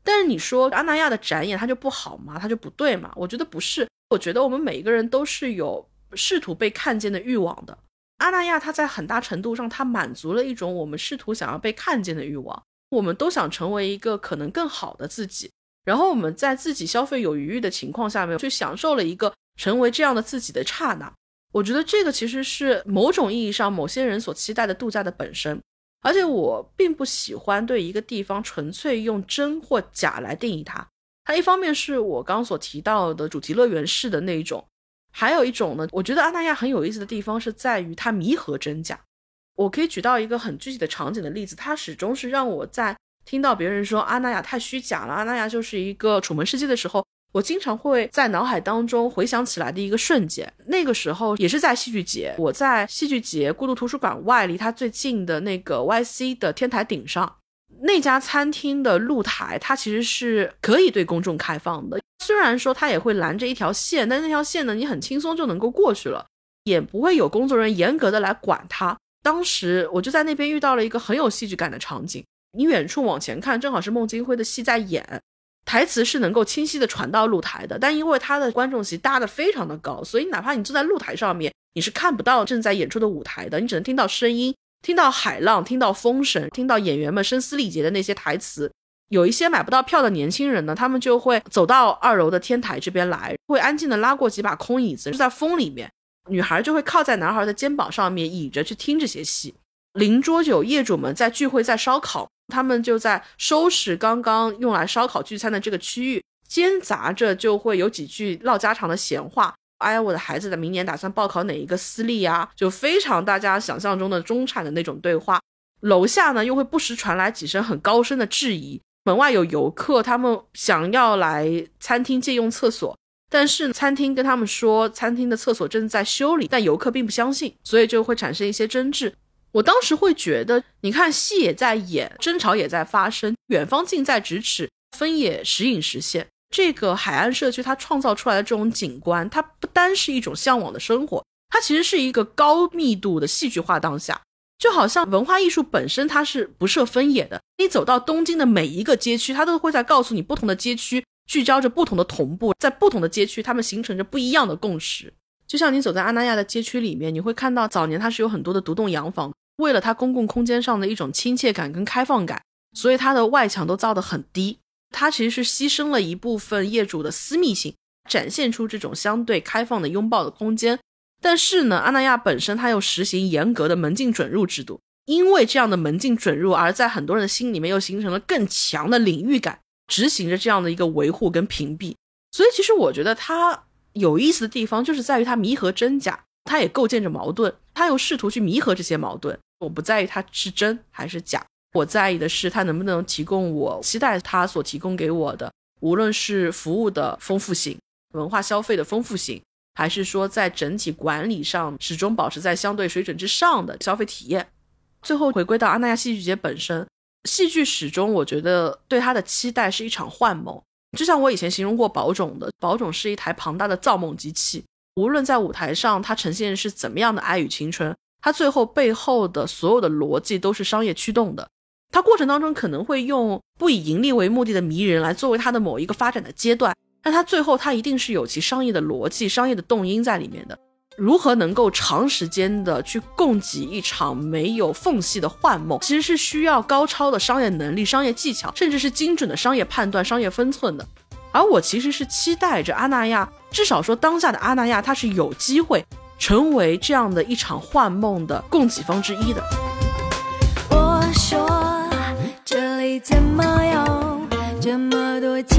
但是你说阿那亚的展演它就不好吗？它就不对吗？我觉得不是。我觉得我们每一个人都是有试图被看见的欲望的。阿那亚它在很大程度上，它满足了一种我们试图想要被看见的欲望。我们都想成为一个可能更好的自己。然后我们在自己消费有余裕的情况下面，去享受了一个成为这样的自己的刹那。我觉得这个其实是某种意义上某些人所期待的度假的本身。而且我并不喜欢对一个地方纯粹用真或假来定义它。它一方面是我刚所提到的主题乐园式的那一种，还有一种呢，我觉得阿那亚很有意思的地方是在于它弥合真假。我可以举到一个很具体的场景的例子，它始终是让我在。听到别人说阿那亚太虚假了，阿那亚就是一个楚门世界的时候，我经常会在脑海当中回想起来的一个瞬间。那个时候也是在戏剧节，我在戏剧节孤独图书馆外离它最近的那个 YC 的天台顶上，那家餐厅的露台，它其实是可以对公众开放的。虽然说它也会拦着一条线，但那条线呢，你很轻松就能够过去了，也不会有工作人员严格的来管它。当时我就在那边遇到了一个很有戏剧感的场景，你远处往前看，正好是孟京辉的戏在演，台词是能够清晰的传到露台的，但因为他的观众席搭的非常的高，所以哪怕你坐在露台上面，你是看不到正在演出的舞台的，你只能听到声音。听到海浪，听到风声，听到演员们声嘶力竭的那些台词，有一些买不到票的年轻人呢，他们就会走到二楼的天台这边来，会安静的拉过几把空椅子，就在风里面，女孩就会靠在男孩的肩膀上面倚着去听这些戏。邻桌有业主们在聚会，在烧烤，他们就在收拾刚刚用来烧烤聚餐的这个区域，间杂着就会有几句唠家常的闲话。哎呀，我的孩子的明年打算报考哪一个私立呀？就非常大家想象中的中产的那种对话。楼下呢，又会不时传来几声很高声的质疑。门外有游客，他们想要来餐厅借用厕所，但是餐厅跟他们说，餐厅的厕所正在修理，但游客并不相信，所以就会产生一些争执。我当时会觉得，你看戏也在演，争吵也在发生，远方近在咫尺，分也时隐时现。这个海岸社区，它创造出来的这种景观，它不单是一种向往的生活，它其实是一个高密度的戏剧化当下。就好像文化艺术本身，它是不设分野的。你走到东京的每一个街区，它都会在告诉你，不同的街区聚焦着不同的同步，在不同的街区，它们形成着不一样的共识。就像你走在阿那亚的街区里面，你会看到早年它是有很多的独栋洋房，为了它公共空间上的一种亲切感跟开放感，所以它的外墙都造得很低。它其实是牺牲了一部分业主的私密性，展现出这种相对开放的拥抱的空间。但是呢，阿那亚本身它又实行严格的门禁准入制度，因为这样的门禁准入，而在很多人的心里面又形成了更强的领域感，执行着这样的一个维护跟屏蔽。所以，其实我觉得它有意思的地方就是在于它弥合真假，它也构建着矛盾，它又试图去弥合这些矛盾。我不在意它是真还是假。我在意的是，它能不能提供我期待它所提供给我的，无论是服务的丰富性、文化消费的丰富性，还是说在整体管理上始终保持在相对水准之上的消费体验。最后回归到阿那亚戏剧节本身，戏剧始终我觉得对它的期待是一场幻梦。就像我以前形容过宝冢的，宝冢是一台庞大的造梦机器，无论在舞台上它呈现是怎么样的爱与青春，它最后背后的所有的逻辑都是商业驱动的。它过程当中可能会用不以盈利为目的的迷人来作为它的某一个发展的阶段，但它最后它一定是有其商业的逻辑、商业的动因在里面的。如何能够长时间的去供给一场没有缝隙的幻梦，其实是需要高超的商业能力、商业技巧，甚至是精准的商业判断、商业分寸的。而我其实是期待着阿那亚，至少说当下的阿那亚，它是有机会成为这样的一场幻梦的供给方之一的。怎么有这么多？